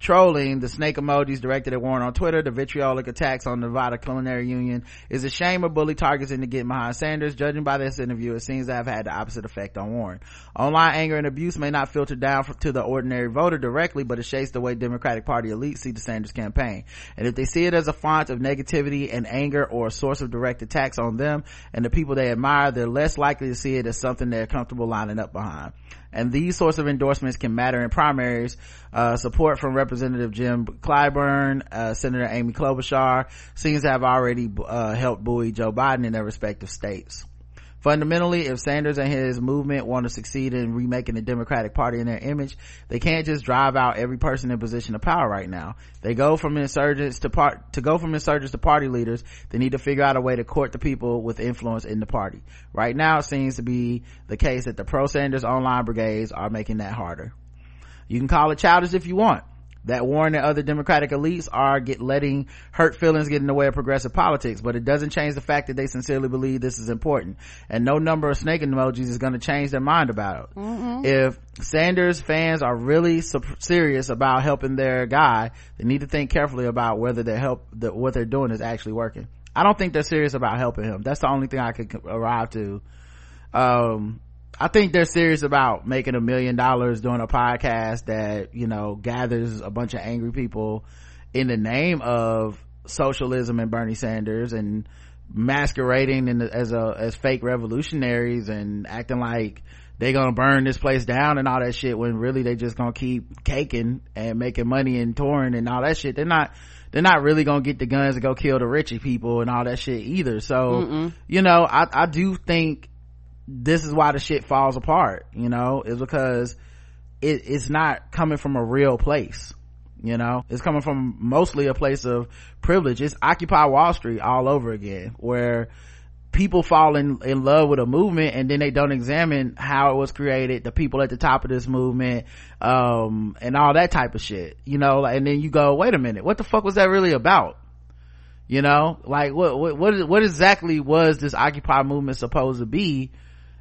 trolling the snake emojis directed at Warren on Twitter, the vitriolic attacks on Nevada Culinary Union is a shame of bully targets into getting behind Sanders. Judging by this interview, it seems to have had the opposite effect on Warren. Online anger and abuse may not filter down to the ordinary voter directly, but it shapes the way Democratic Party elites see the Sanders campaign. And if they see it as a font of negativity and anger or a source of direct attacks on them and the people they admire, they're less likely to see it as something they're comfortable lining up behind and these sorts of endorsements can matter in primaries. Uh, support from Representative Jim Clyburn, uh, Senator Amy Klobuchar seems to have already uh, helped buoy Joe Biden in their respective states. Fundamentally, if Sanders and his movement want to succeed in remaking the Democratic Party in their image, they can't just drive out every person in position of power right now. They go from insurgents to part, to go from insurgents to party leaders, they need to figure out a way to court the people with influence in the party. Right now, it seems to be the case that the pro-Sanders online brigades are making that harder. You can call it childish if you want. That Warren and other Democratic elites are get letting hurt feelings get in the way of progressive politics, but it doesn't change the fact that they sincerely believe this is important. And no number of snake emojis is going to change their mind about it. If Sanders fans are really serious about helping their guy, they need to think carefully about whether their help, that what they're doing is actually working. I don't think they're serious about helping him. That's the only thing I could arrive to. Um, I think they're serious about making a million dollars doing a podcast that, you know, gathers a bunch of angry people in the name of socialism and Bernie Sanders and masquerading in the, as a, as fake revolutionaries and acting like they're gonna burn this place down and all that shit when really they just gonna keep caking and making money and touring and all that shit. They're not, they're not really gonna get the guns to go kill the richie people and all that shit either. So, you know, I, I do think this is why the shit falls apart you know? Is because it, it's not coming from a real place you know? It's coming from mostly a place of privilege. It's occupy wall street all over again where people fall in, in love with a movement and then they don't examine how it was created the people at the top of this movement um, and all that type of shit you know? And then you go wait a minute what the fuck was that really about? You know? Like what what what, what exactly was this occupy movement supposed to be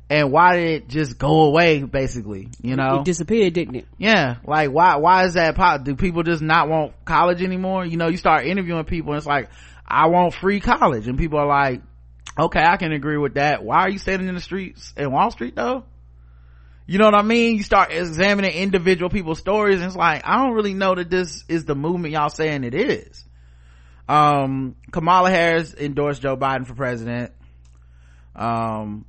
and why did it just go away basically you know? It disappeared, didn't it? yeah like why why is that pop do people just not want college anymore? You know you start interviewing people and it's like i want free college. And people are like okay i can agree with that. Why are you standing in the streets in wall street though? You know what i mean? You start examining individual people's stories and it's like i don't really know that this is the movement y'all saying it is. Um kamala harris endorsed joe biden for president. Um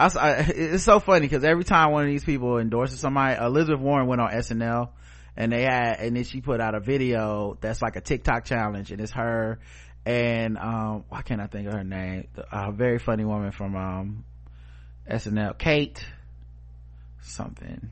I, I- it's so funny because every time one of these people endorses somebody, Elizabeth Warren went on SNL and they had, and then she put out a video that's like a TikTok challenge and it's her and, um, why can't I think of her name? A very funny woman from, um, SNL, Kate something.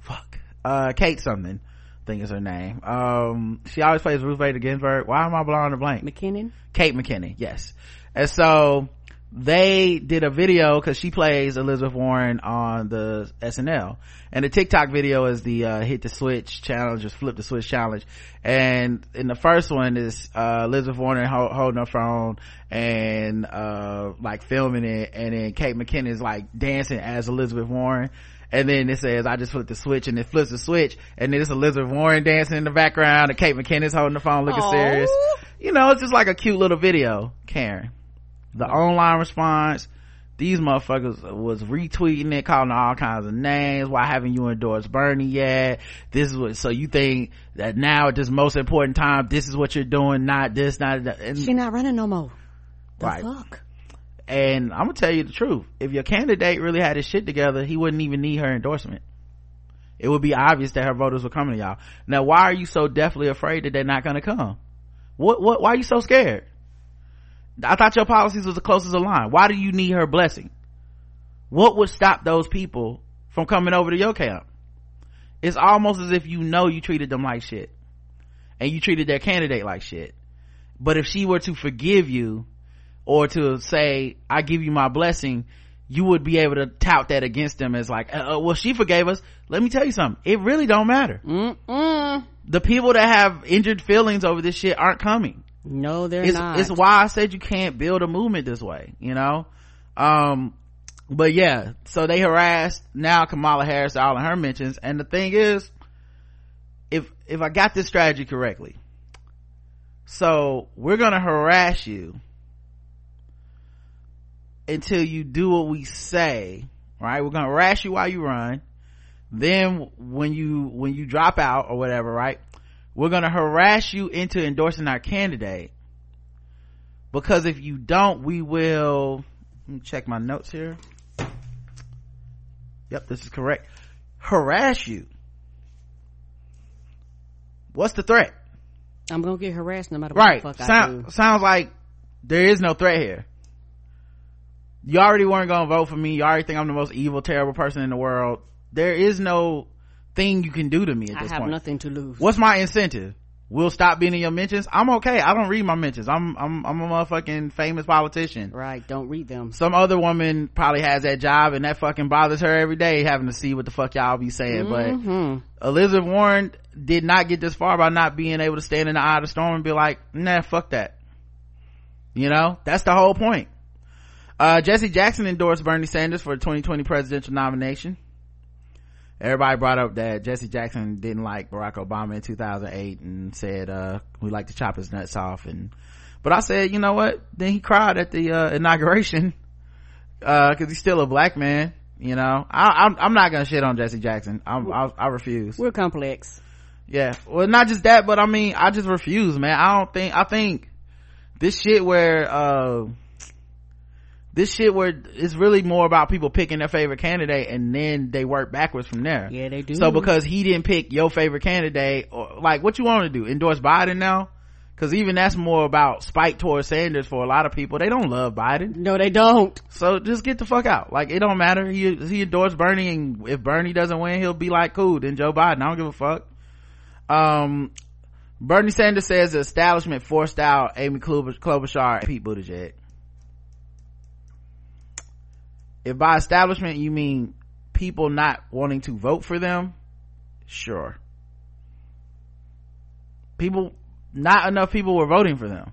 Fuck. Uh, Kate something. I think is her name. Um, she always plays Ruth Bader Ginsburg. Why am I blowing the blank? McKinnon? Kate McKinnon, yes. And so they did a video because she plays Elizabeth Warren on the SNL. And the TikTok video is the uh, hit the switch challenge, just flip the switch challenge. And in the first one is uh, Elizabeth Warren ho- holding her phone and uh, like filming it, and then Kate McKinnon is like dancing as Elizabeth Warren. And then it says, I just flipped the switch and it flips the switch. And then it's Elizabeth Warren dancing in the background and Kate McKinnon's holding the phone looking Aw. serious you know, it's just like a cute little video, Karen. The online response, these motherfuckers was retweeting it, calling all kinds of names. Why haven't you endorsed Bernie yet? This is what, so you think that now at this most important time, this is what you're doing, not this, not that. And, She not running no more. The Right. fuck? and I'm gonna tell you the truth. If your candidate really had his shit together, he wouldn't even need her endorsement. It would be obvious that her voters were coming to y'all. Now, why are you so deathly afraid that they're not gonna come? What, what, why are you so scared? I thought your policies was the closest aligned. Why do you need her blessing? What would stop those people from coming over to your camp? It's almost as if you know you treated them like shit. And you treated their candidate like shit. But if she were to forgive you, or to say, I give you my blessing, you would be able to tout that against them as like, uh, uh, well, she forgave us. Let me tell you something. It really don't matter. Mm-mm. The people that have injured feelings over this shit aren't coming No, they're it's, not. it's why I said you can't build a movement this way, you know? Um, but yeah, so they harassed now Kamala Harris, all in her mentions. And the thing is, if, if I got this strategy correctly, so we're gonna harass you until you do what we say, right? We're gonna harass you while you run. Then when you, when you drop out or whatever, right? We're gonna harass you into endorsing our candidate. Because if you don't, we will, let me check my notes here. Yep, this is correct. Harass you. What's the threat? I'm gonna get harassed no matter Right. what the fuck I do. Sound, sounds like there is no threat here. You already weren't gonna vote for me. You already think I'm the most evil, terrible person in the world. There is no thing you can do to me at I this have point. nothing to lose. What's my incentive? We'll stop being in your mentions. I'm okay. I don't read my mentions. I'm, I'm, I'm a motherfucking famous politician. Right, don't read them. Some other woman probably has that job and that fucking bothers her every day having to see what the fuck y'all be saying. Mhm. But Elizabeth Warren did not get this far by not being able to stand in the eye of the storm and be like, nah, fuck that. You know, that's the whole point. Uh, Jesse Jackson endorsed Bernie Sanders for the 2020 presidential nomination. Everybody brought up that Jesse Jackson didn't like Barack Obama in 2008 and said, uh, we like to chop his nuts off. And, but I said, you know what? Then he cried at the, uh, inauguration, uh, cause he's still a black man. You know, I, I'm, I'm not gonna shit on Jesse Jackson. I'm, I, I refuse. We're complex. Yeah. Well, not just that, but I mean, I just refuse, man. I don't think, I think this shit where, uh, this shit where it's really more about people picking their favorite candidate and then they work backwards from there. Yeah, they do. So because he didn't pick your favorite candidate, or like what you want to do? Endorse Biden now? Cause even that's more about spite towards Sanders for a lot of people. They don't love Biden. No, they don't. So just get the fuck out. Like it don't matter. He he endorsed Bernie, and if Bernie doesn't win, he'll be like, cool. Then Joe Biden. I don't give a fuck. Um, Bernie Sanders says the establishment forced out Amy Klobuchar and Pete Buttigieg. If by establishment you mean people not wanting to vote for them, sure. People, not enough people were voting for them.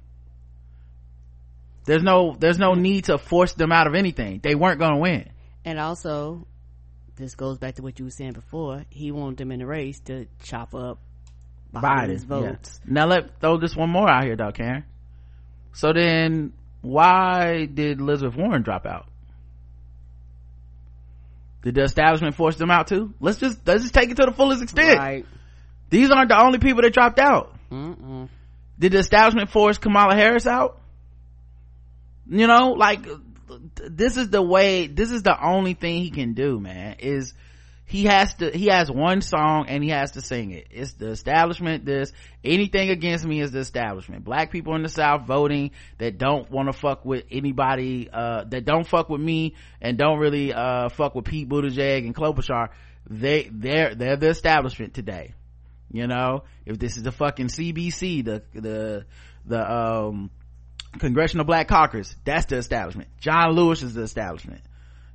There's no, there's no need to force them out of anything. They weren't gonna win. And also, this goes back to what you were saying before. He wanted them in the race to chop up Biden's Biden votes. Yeah. Now let throw this one more out here though, Karen. So then why did Elizabeth Warren drop out? Did the establishment force them out too? Let's just let's just take it to the fullest extent. Right. These aren't the only people that dropped out. Mm-mm. Did the establishment force Kamala Harris out? You know, like this is the way. This is the only thing he can do, man. Is he has to he has one song and he has to sing it. It's the establishment this anything against me is the establishment. Black people in the south voting that don't want to fuck with anybody uh, that don't fuck with me and don't really uh, fuck with Pete Buttigieg and Klobuchar they they're they're the establishment today. You know? If this is the fucking CBC the the the um Congressional Black Caucus that's the establishment. John Lewis is the establishment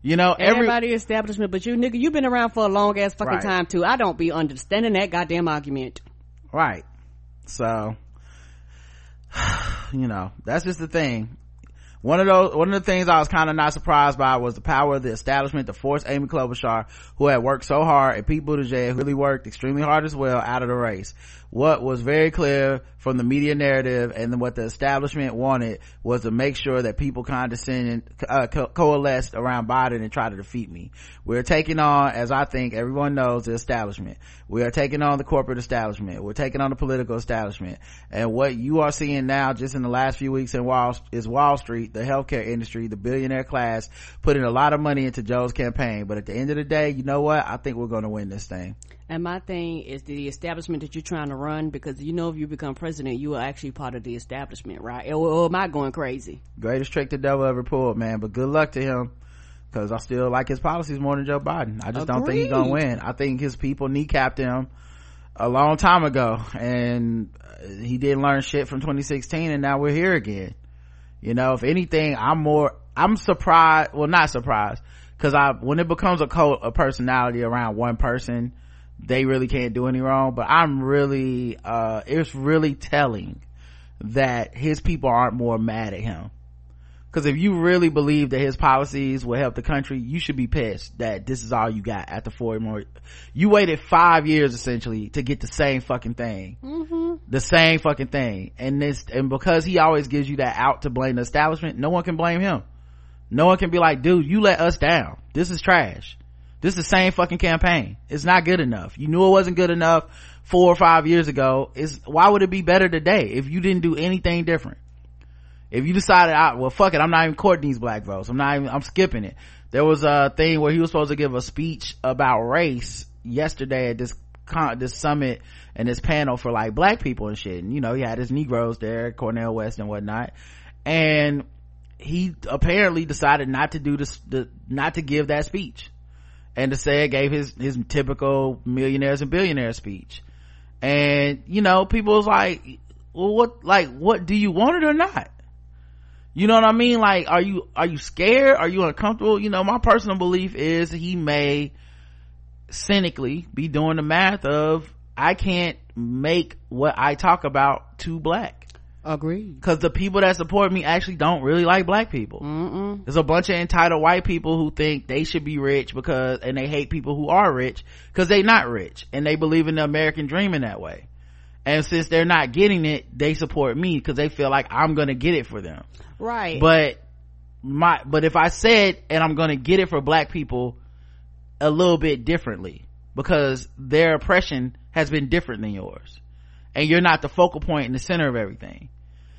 you know, every, everybody establishment, but you nigga, you've been around for a long ass fucking Right. time too. I don't be understanding that goddamn argument. right. So, you know, that's just the thing. One of those, one of the things I was kind of not surprised by was the power of the establishment to force Amy Klobuchar, who had worked so hard, and Pete Buttigieg, who really worked extremely hard as well, out of the race. What was very clear from the media narrative and what the establishment wanted was to make sure that people condescended, uh, co- coalesced around Biden and try to defeat me. We're taking on, as I think everyone knows, the establishment. We are taking on the corporate establishment. We're taking on the political establishment. And what you are seeing now, just in the last few weeks in Wall, is Wall Street, the healthcare industry, the billionaire class, putting a lot of money into Joe's campaign. But at the end of the day, you know what? I think we're going to win this thing. And my thing is the establishment that you're trying to run because you know if you become president, you are actually part of the establishment, right? Or, or am I going crazy? Greatest trick the devil ever pulled, man. But good luck to him. Cause I still like his policies more than Joe Biden. I just don't think he's gonna win. I think his people kneecapped him a long time ago and he didn't learn shit from 2016 and now we're here again. You know, if anything, I'm more, I'm surprised, well not surprised, cause I, when it becomes a cult, a personality around one person, they really can't do any wrong, but I'm really, uh, it's really telling that his people aren't more mad at him. Cause if you really believe that his policies will help the country, you should be pissed that this is all you got after four more. You waited five years essentially to get the same fucking thing. Mm-hmm. The same fucking thing. And this, and because he always gives you that out to blame the establishment, no one can blame him. No one can be like, dude, you let us down. This is trash. This is the same fucking campaign. It's not good enough. You knew it wasn't good enough four or five years ago. Is why would it be better today if you didn't do anything different? If you decided out well fuck it i'm not even courting these black votes i'm not even i'm skipping it. There was a thing where he was supposed to give a speech about race yesterday at this con this summit and this panel for like black people and shit. And you know he had his negroes there Cornel West and whatnot. And he apparently decided not to do this the, not to give that speech. And to say gave his his typical millionaires and billionaires speech. And you know people was like well what like what do you want it or not you know what I mean? Like, are you, are you scared? Are you uncomfortable? You know, my personal belief is he may cynically be doing the math of, I can't make what I talk about too black. Agreed. Cause the people that support me actually don't really like black people. Mm-mm. There's a bunch of entitled white people who think they should be rich because, and they hate people who are rich because they not rich and they believe in the American dream in that way. And since they're not getting it, they support me because they feel like I'm gonna get it for them. Right. but my but if i said and i'm gonna get it for black people a little bit differently because their oppression has been different than yours. And you're not the focal point in the center of everything.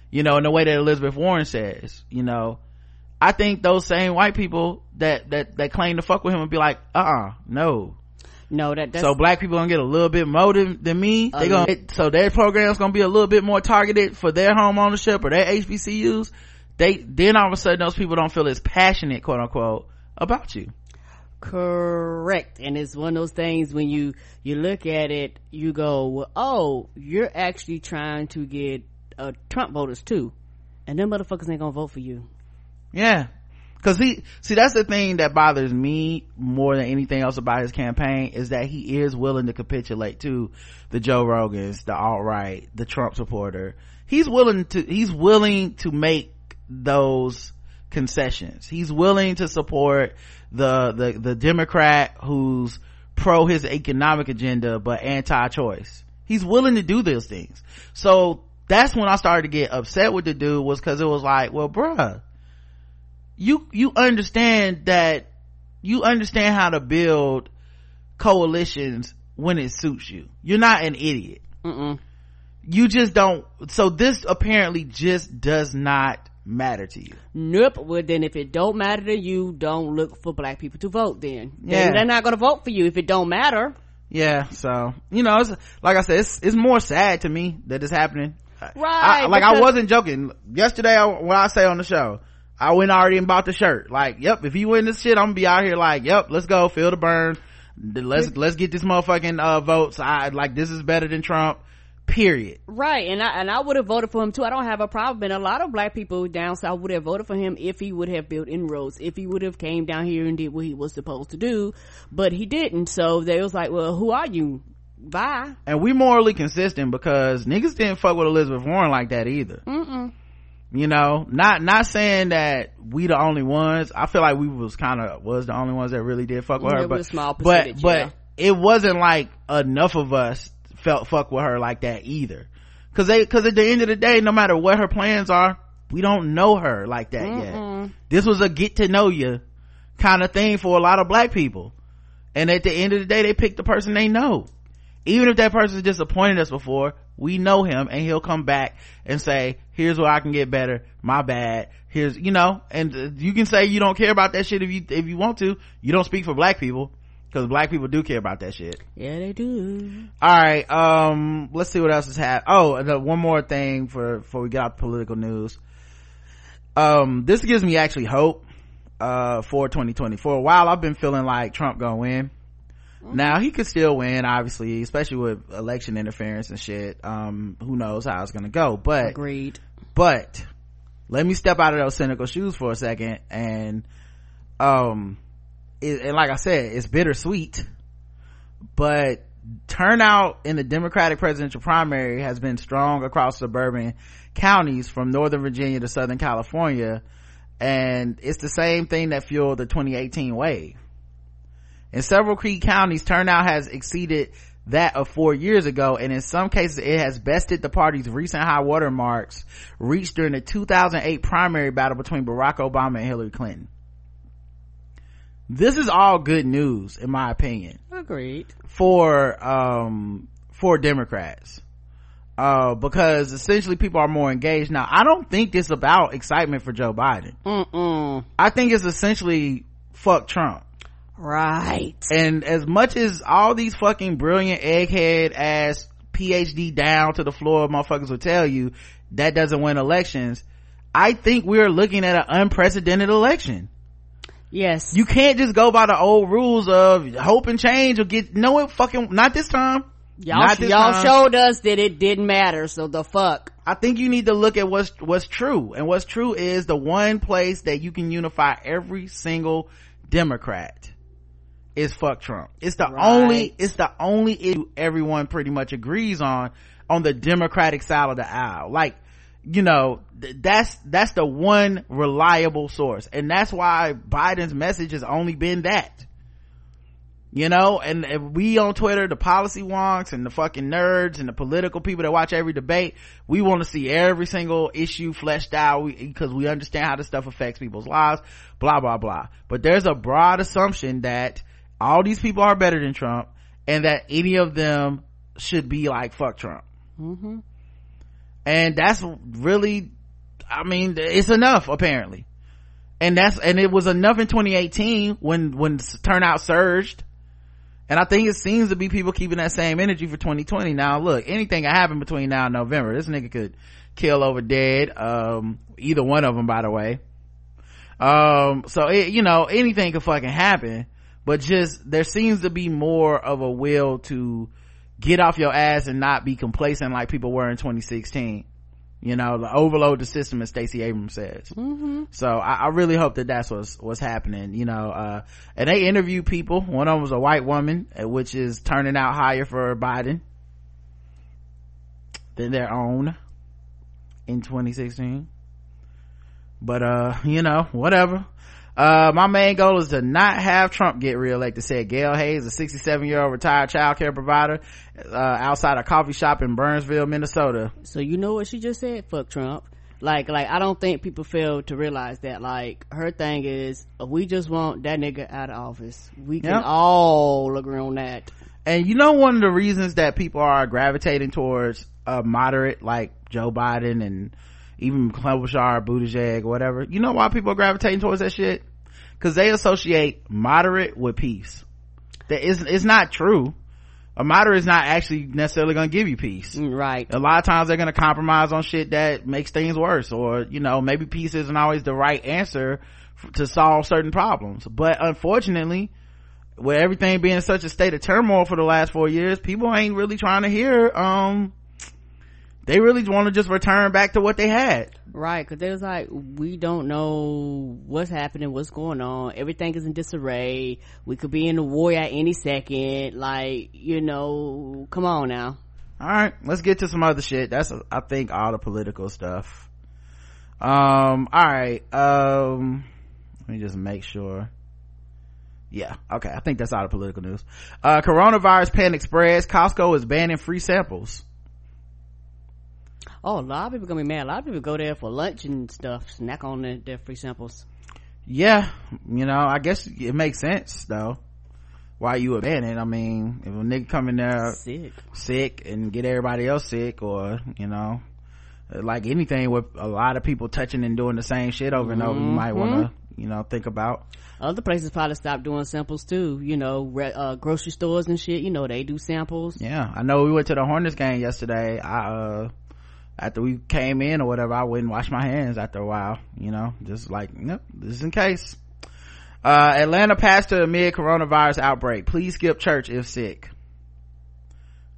You know in the way that elizabeth warren says you know i think those same white people that that that claim to fuck with him would be like uh-uh no no, that so black people gonna get a little bit more than, than me. They gonna so their program's gonna be a little bit more targeted for their home ownership or their HBCUs. They then all of a sudden those people don't feel as passionate, quote unquote, about you. Correct. And it's one of those things when you, you look at it, you go, well, oh, you're actually trying to get, uh, Trump voters too. And them motherfuckers ain't gonna vote for you. Yeah. Cause he, see, that's the thing that bothers me more than anything else about his campaign is that he is willing to capitulate to the Joe Rogans, the alt-right, the Trump supporter. He's willing to, he's willing to make those concessions. He's willing to support the, the, the Democrat who's pro his economic agenda, but anti-choice. He's willing to do those things. So that's when I started to get upset with the dude was cause it was like, well, bruh, you, you understand that you understand how to build coalitions when it suits you. You're not an idiot. Mm-mm. You just don't, so this apparently just does not matter to you. Nope. Well, then if it don't matter to you, don't look for black people to vote then. Yeah. Then They're not gonna vote for you if it don't matter. Yeah, so, you know, it's, like I said, it's, it's more sad to me that it's happening. Right. I, like I wasn't joking. Yesterday, I, when I say on the show, I went already and bought the shirt. Like, yep, if you win this shit, I'm gonna be out here like, yep, let's go, feel the burn. Let's, let's get this motherfucking, uh, votes. I, like, this is better than Trump. Period. Right, and I and I would have voted for him too. I don't have a problem. And a lot of black people down south would have voted for him if he would have built inroads, if he would have came down here and did what he was supposed to do. But he didn't. So they was like, "Well, who are you? Bye." And we morally consistent because niggas didn't fuck with Elizabeth Warren like that either. Mm-mm. You know, not, not saying that we the only ones. I feel like we was kind of, was the only ones that really did fuck with Yeah, her. it But, but, but yeah. it wasn't like enough of us felt fuck with her like that either. Cause they, cause at the end of the day, no matter what her plans are, we don't know her like that yet. This was a get to know you kind of thing for a lot of black people. And at the end of the day, they pick the person they know. Even if that person disappointed us before, we know him and he'll come back and say, here's where I can get better. My bad. Here's, you know, and uh, you can say you don't care about that shit if you, if you want to. You don't speak for black people because black people do care about that shit. Yeah, they do. All right. Um, let's see what else has happened. Oh, and the, one more thing for, before we get out political news. Um, this gives me actually hope, uh, for 2020. For a while, I've been feeling like Trump gonna win. Now he could still win, obviously, especially with election interference and shit. Um, who knows how it's gonna go, but Agreed. but let me step out of those cynical shoes for a second and um it, and like i said it's bittersweet but turnout in the democratic presidential primary has been strong across suburban counties from northern virginia to southern california and it's the same thing that fueled the 2018 wave in several key counties turnout has exceeded that of four years ago. And in some cases it has bested the party's recent high water marks reached during the 2008 primary battle between barack obama and hillary clinton. This is all good news in my opinion Agreed. for um for democrats. Uh because essentially people are more engaged. Now i don't think this about excitement for joe biden. Mm-mm. i think it's essentially fuck trump Right. and as much as all these fucking brilliant egghead ass phd down to the floor motherfuckers will tell you that doesn't win elections i think we're looking at an unprecedented election Yes. you can't just go by the old rules of hope and change or get no it fucking not this time y'all this y'all time. showed us that it didn't matter. So the fuck. I think you need to look at what's what's true, and what's true is the one place that you can unify every single Democrat is fuck Trump. It's the Right. only it's the only issue everyone pretty much agrees on on the Democratic side of the aisle. Like you know th- that's that's the one reliable source, and that's why Biden's message has only been that you know and, and we on twitter the policy wonks and the fucking nerds and the political people that watch every debate we want to see every single issue fleshed out because we, understand how this stuff affects people's lives blah blah blah but there's a broad assumption that all these people are better than trump and that any of them should be like fuck trump and that's really i mean it's enough apparently and that's and it was enough in 2018 when when turnout surged and I think it seems to be people keeping that same energy for 2020. Now, look, anything can happen between now and November. This nigga could kill over dead. Um, either one of them, by the way. Um, so it, you know, anything could fucking happen. But just there seems to be more of a will to get off your ass and not be complacent like people were in 2016 you know the overload the system as stacey abrams says. Mm-hmm. so I, I, really hope that that's what's what's happening you know uh, and they interview people. One of them was a white woman uh, which is turning out higher for biden than their own in 2016 but uh you know whatever uh, my main goal is to not have Trump get reelected, said Gail Hayes, a 67 year old retired child care provider, uh, outside a coffee shop in Burnsville, Minnesota. So you know what she just said? Fuck Trump. Like, like, I don't think people fail to realize that, like, her thing is, we just want that nigga out of office. We can yep. all agree on that. And you know one of the reasons that people are gravitating towards a moderate, like Joe Biden and even Klobuchar, Buttigieg, or whatever. You know why people are gravitating towards that shit? Cause they associate moderate with peace. That is, it's not true. A moderate is not actually necessarily gonna give you peace. Mm, right. A lot of times they're gonna compromise on shit that makes things worse or, you know, maybe peace isn't always the right answer to solve certain problems. But unfortunately, with everything being in such a state of turmoil for the last four years, people ain't really trying to hear, um, they really want to just return back to what they had. Right, because they was like, we don't know what's happening, what's going on. Everything is in disarray. We could be in a war at any second. Like, you know, come on now. All right, let's get to some other shit. That's, I think, all the political stuff. Um, all right. Um, let me just make sure. Yeah, okay. I think that's all the political news. Uh, coronavirus panic spreads. Costco is banning free samples oh a lot of people gonna be mad. A lot of people go there for lunch and stuff snack on their, their free samples. Yeah you know i guess it makes sense though. Why you abandon i mean if a nigga come in there sick. sick and get everybody else sick or you know like anything with a lot of people touching and doing the same shit over mm-hmm. and over you might want to mm-hmm. you know think about. Other places probably stop doing samples too you know re- uh, grocery stores and shit you know they do samples. Yeah i know we went to the hornets game yesterday. I uh after we came in or whatever, I wouldn't wash my hands after a while, you know, just like, nope, this is in case. Uh, Atlanta pastor amid coronavirus outbreak, please skip church if sick.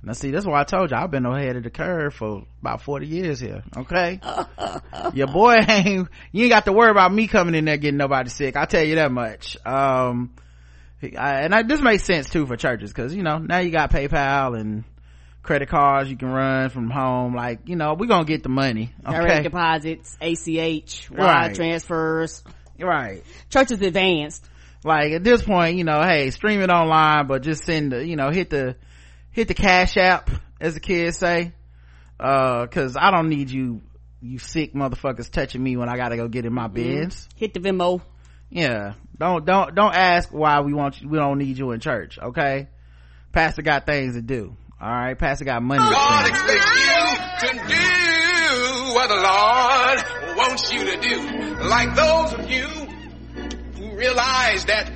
Now see, that's why I told you I've been ahead of the curve for about 40 years here. Okay. Your boy ain't, you ain't got to worry about me coming in there getting nobody sick. I'll tell you that much. Um, I, and I, this makes sense too for churches because, you know, now you got PayPal and, credit cards you can run from home. Like, you know, we're gonna get the money. Okay? Direct deposits, ACH, wire right. transfers. Right. Church is advanced. Like at this point, you know, hey, stream it online, but just send the, you know, hit the, hit the cash app, as the kids say. Uh, cause I don't need you, you sick motherfuckers touching me when I gotta go get in my mm-hmm. bins. Hit the Venmo. Yeah. Don't, don't, don't ask why we want you, we don't need you in church, okay? Pastor got things to do. All right, Pastor got money. God expects you to do what the Lord wants you to do. Like those of you who realize that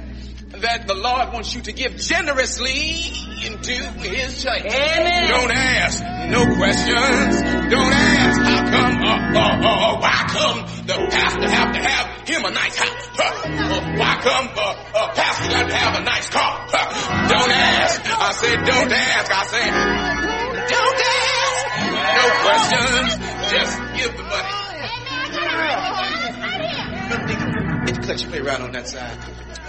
that the Lord wants you to give generously into His church. Amen. Don't ask no questions. Don't ask how come, uh, uh, uh, why come the pastor have to have him a nice house? Why come uh, uh, pastor got to have a nice car? Uh, don't ask. I said don't ask. I said don't ask. No questions. Just give the money. Get the collection plate around on that side.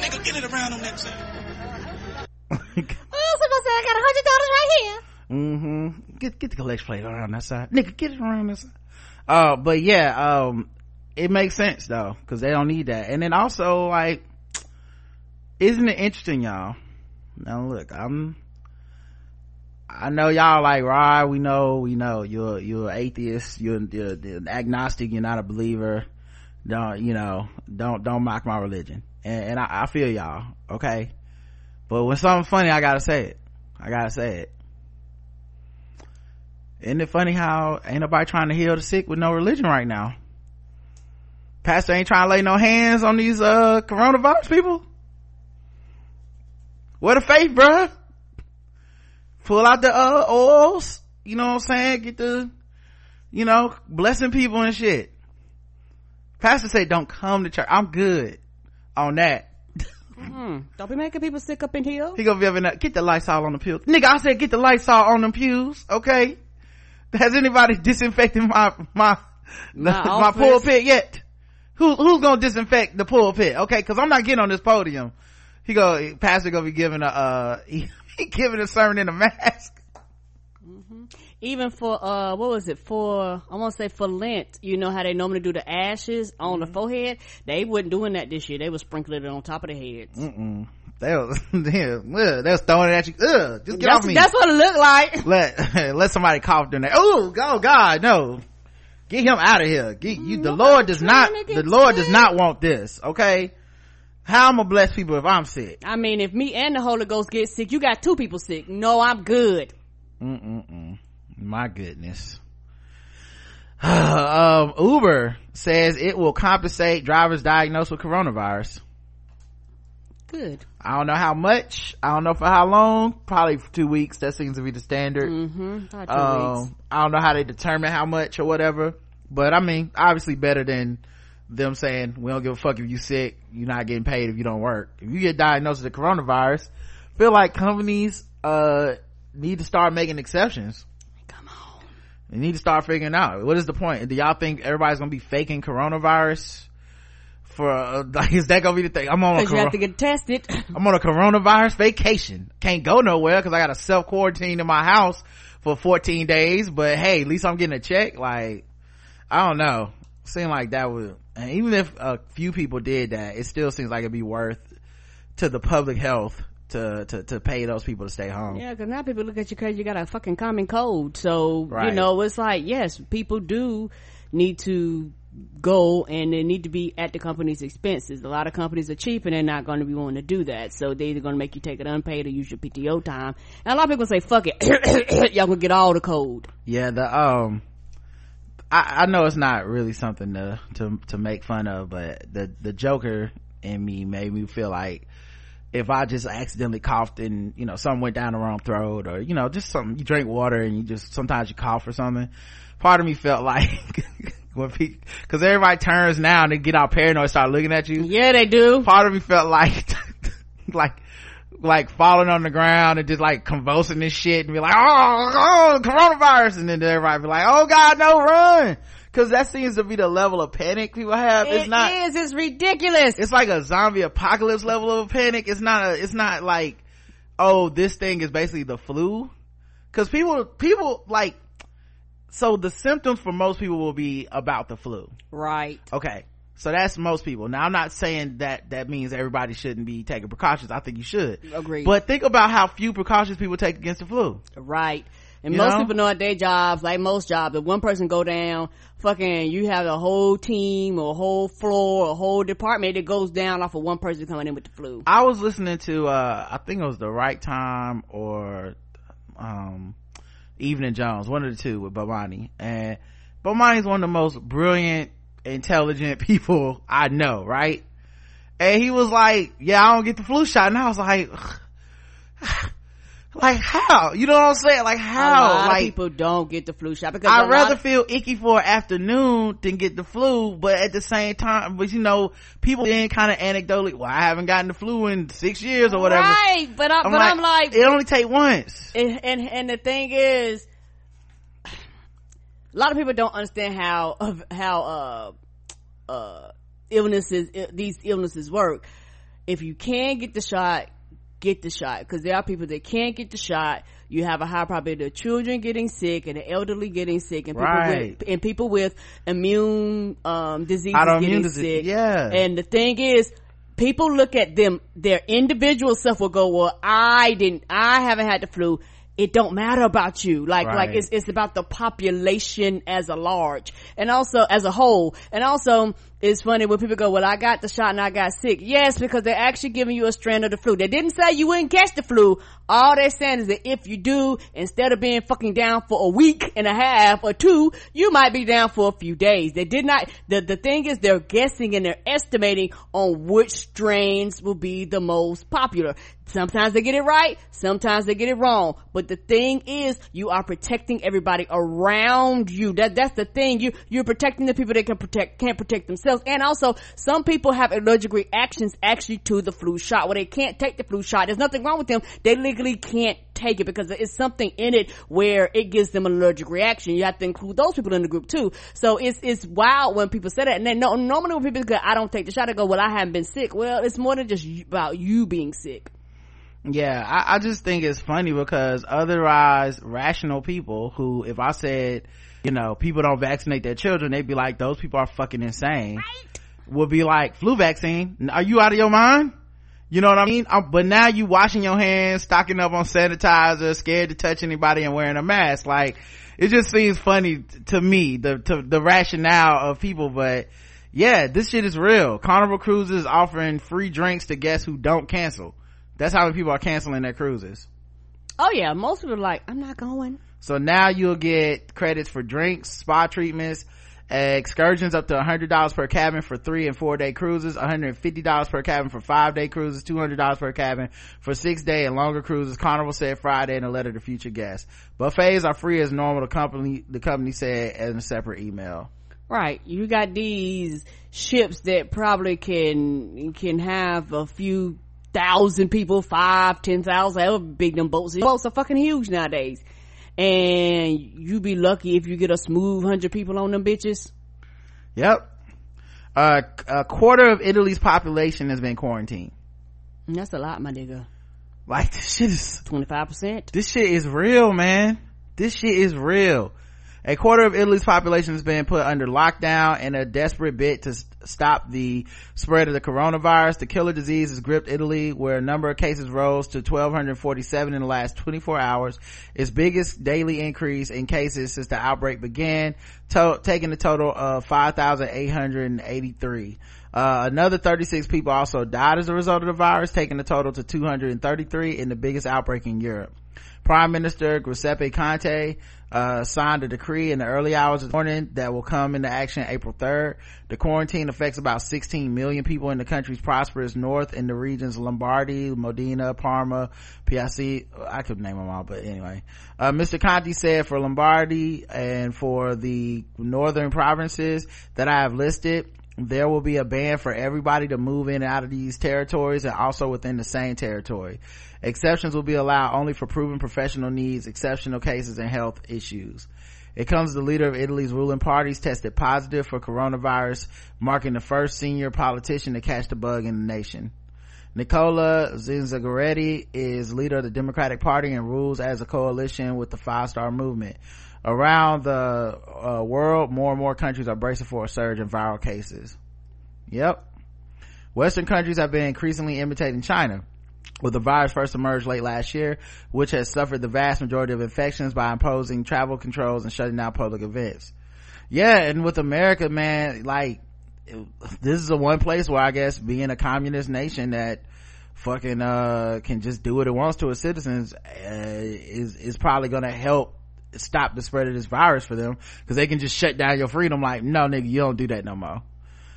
Nigga, get it around on that side. oh, somebody said I got a hundred dollars right here. Mm-hmm. Get get the collection plate around that side. Nigga, get it around that side. Uh, but yeah, um, it makes sense though, cause they don't need that. And then also like, isn't it interesting, y'all? Now look, I'm, I know y'all like, right, we know, we know, you're, you're an atheist, you're, you're, you're an agnostic, you're not a believer. Don't, you know, don't, don't mock my religion. And, and I, I, feel y'all okay? But when something funny i gotta say it. I gotta say it. Isn't it funny how ain't nobody trying to heal the sick with no religion right now pastor ain't trying to lay no hands on these uh coronavirus people what a faith bruh pull out the uh oils you know what i'm saying get the you know blessing people and shit pastor say don't come to church i'm good on that. Don't be making people sick up in here. He gonna be in that, get the Lysol on the pews. Nigga, I said get the Lysol on the pews, okay? Has anybody disinfected my, my, My my pulpit yet? Who, who's gonna disinfect the pulpit? Okay, cause I'm not getting on this podium. He go, pastor gonna be giving a, uh, he, he giving a sermon in a mask. Even for, uh, what was it? For, I want to say for Lent, you know how they normally do the ashes on Mm-hmm. the forehead? They wasn't doing that this year. They was sprinkling it on top of their heads. They was, they was, they was throwing it at you. Ugh, just get That's, off me. that's what it looked like. let let somebody cough in there. Oh, oh God, no! Get him out of here. Get you. The Lord does not. The Lord does not want this. Okay. How am I'm gonna bless people if I'm sick? I mean, if me and the Holy Ghost get sick, you got two people sick. No, I'm good. My goodness. um, Uber says it will compensate drivers diagnosed with coronavirus. Good. I don't know how much. I don't know for how long. Probably for two weeks. That seems to be the standard. Mm-hmm. About two weeks. um i don't know how they determine how much or whatever but i mean obviously better than them saying we don't give a fuck if you sick you're not getting paid if you don't work if you get diagnosed with the coronavirus feel like companies uh need to start making exceptions Come on. they need to start figuring out what is the point do y'all think everybody's gonna be faking coronavirus for uh, like is that gonna be the thing i'm on a Cause you have to get tested. I'm on a coronavirus vacation. Can't go nowhere because I got to self quarantine in my house for 14 days. But hey, at least I'm getting a check. Like, I don't know. Seem like that would, and even if a few people did that, it still seems like it'd be worth to the public health to, to, to pay those people to stay home. Yeah, because now people look at you because you got a fucking common cold. So, Right. you know, it's like, yes, people do need to go and they need to be at the company's expenses. A lot of companies are cheap and they're not going to be willing to do that. So they're either going to make you take it unpaid or use your PTO time. And a lot of people say, fuck it. Y'all gonna get all the cold. Yeah, the, um, I, I know it's not really something to, to, to make fun of, but the, the Joker in me made me feel like if I just accidentally coughed and, you know, something went down the wrong throat or, you know, just something, you drink water and you just, sometimes you cough or something. Part of me felt like, when people, cause everybody turns now and they get all paranoid start looking at you. Yeah, they do. Part of me felt like, like, like falling on the ground and just like convulsing this shit and be like, oh, oh, coronavirus. And then everybody be like, oh God, no, run. Cause that seems to be the level of panic people have. It's It not, is. It's ridiculous. it's like a zombie apocalypse level of panic. It's not a, it's not like, oh, this thing is basically the flu. Cause people, people like, so the symptoms for most people will be about the flu. right. Okay. So that's most people. Now I'm not saying that that means everybody shouldn't be taking precautions. I think you should. Agreed. But think about how few precautions people take against the flu. Right. And You most know? people know at their jobs, like most jobs, if one person go down, fucking, you have a whole team or a whole floor, or a whole department that goes down off of one person coming in with the flu. I was listening to, uh, I think it was the right time or, um, Evening Jones, one of the two with Bomani. And Bomani's one of the most brilliant, intelligent people I know, right? And he was like, yeah, I don't get the flu shot. And I was like, like how? You know what I'm saying? Like how? like people don't get the flu shot because I'd rather of- feel icky for an afternoon than get the flu, but at the same time, but you know, people then kind of anecdotally, well, I haven't gotten the flu in six years or whatever. Right, but, I, I'm but like, I'm like, it only take once. and, and and the thing is, lot of people don't understand how of how uh uh illnesses i- these illnesses work. If you can get the shot, get the shot because there are people that can't get the shot. You have a high probability of children getting sick and the elderly getting sick and people Right. with and people with immune um diseases getting disease, sick. yeah. And the thing is, people look at them, their individual self will go, well, I didn't, I haven't had the flu. It don't matter about you. Like, Right. like it's, it's about the population as a large and also as a whole. And also, it's funny when people go, well, I got the shot and I got sick. Yes, because they're actually giving you a strand of the flu. They didn't say you wouldn't catch the flu. All they're saying is that if you do, instead of being fucking down for a week and a half or two, you might be down for a few days. They did not, the, the thing is they're guessing and they're estimating on which strains will be the most popular. Sometimes they get it right, sometimes they get it wrong. But the thing is, you are protecting everybody around you. That, that's the thing. You, you're protecting the people that can protect, can't protect themselves And also, some people have allergic reactions actually to the flu shot where they can't take the flu shot. There's nothing wrong with them. They legally can't take it because it's something in it where it gives them an allergic reaction. You have to include those people in the group too. So it's, it's wild when people say that. And then no, normally when people go, I don't take the shot, they go, well, I haven't been sick. Well, it's more than just about you being sick. Yeah, I, I just think it's funny because otherwise rational people who, if I said, you know, people don't vaccinate their children, they'd be like, those people are fucking insane. Right. Would be like, flu vaccine, are you out of your mind? You know what I mean? Um, but now you washing your hands, stocking up on sanitizer, scared to touch anybody and wearing a mask. Like, it just seems funny to me, the, to, the rationale of people, but yeah, this shit is real. Carnival Cruises offering free drinks to guests who don't cancel. That's how many people are canceling their cruises. Oh yeah, most people are like, I'm not going. So now you'll get credits for drinks, spa treatments, excursions up to $100 per cabin for three and four day cruises, $150 per cabin for five day cruises, $200 per cabin for six day and longer cruises. Carnival said Friday in a letter to future guests. Buffets are free as normal. The company, the company said in a separate email. Right. You got these ships that probably can, can have a few thousand people, five, ten thousand, however big them boats. Boats are fucking huge nowadays. And you be lucky if you get a smooth hundred people on them bitches. Yep. Uh, a quarter of Italy's population has been quarantined. That's a lot, my nigga. Like this shit is 25%. This shit is real, man. This shit is real. A quarter of Italy's population has been put under lockdown in a desperate bid to stop the spread of the coronavirus. The killer disease has gripped Italy, where a number of cases rose to 1,247 in the last 24 hours. Its biggest daily increase in cases since the outbreak began, to- taking a total of 5,883. Uh, another 36 people also died as a result of the virus, taking the total to 233 in the biggest outbreak in Europe. Prime Minister Giuseppe Conte uh, signed a decree in the early hours of the morning that will come into action April 3rd. The quarantine affects about 16 million people in the country's prosperous north in the regions Lombardy, Modena, Parma, Piacenza. I could name them all, but anyway. Uh, Mr. Conte said for Lombardy and for the northern provinces that I have listed, there will be a ban for everybody to move in and out of these territories and also within the same territory. Exceptions will be allowed only for proven professional needs, exceptional cases, and health issues. It comes the leader of Italy's ruling parties tested positive for coronavirus, marking the first senior politician to catch the bug in the nation. Nicola Zingaretti is leader of the Democratic Party and rules as a coalition with the Five Star Movement. Around the uh, world, more and more countries are bracing for a surge in viral cases. Yep. Western countries have been increasingly imitating China with the virus first emerged late last year, which has suffered the vast majority of infections by imposing travel controls and shutting down public events. Yeah, and with America, man, like, this is the one place where I guess being a communist nation that fucking, uh, can just do what it wants to its citizens, uh, is, is probably gonna help stop the spread of this virus for them, cause they can just shut down your freedom like, no nigga, you don't do that no more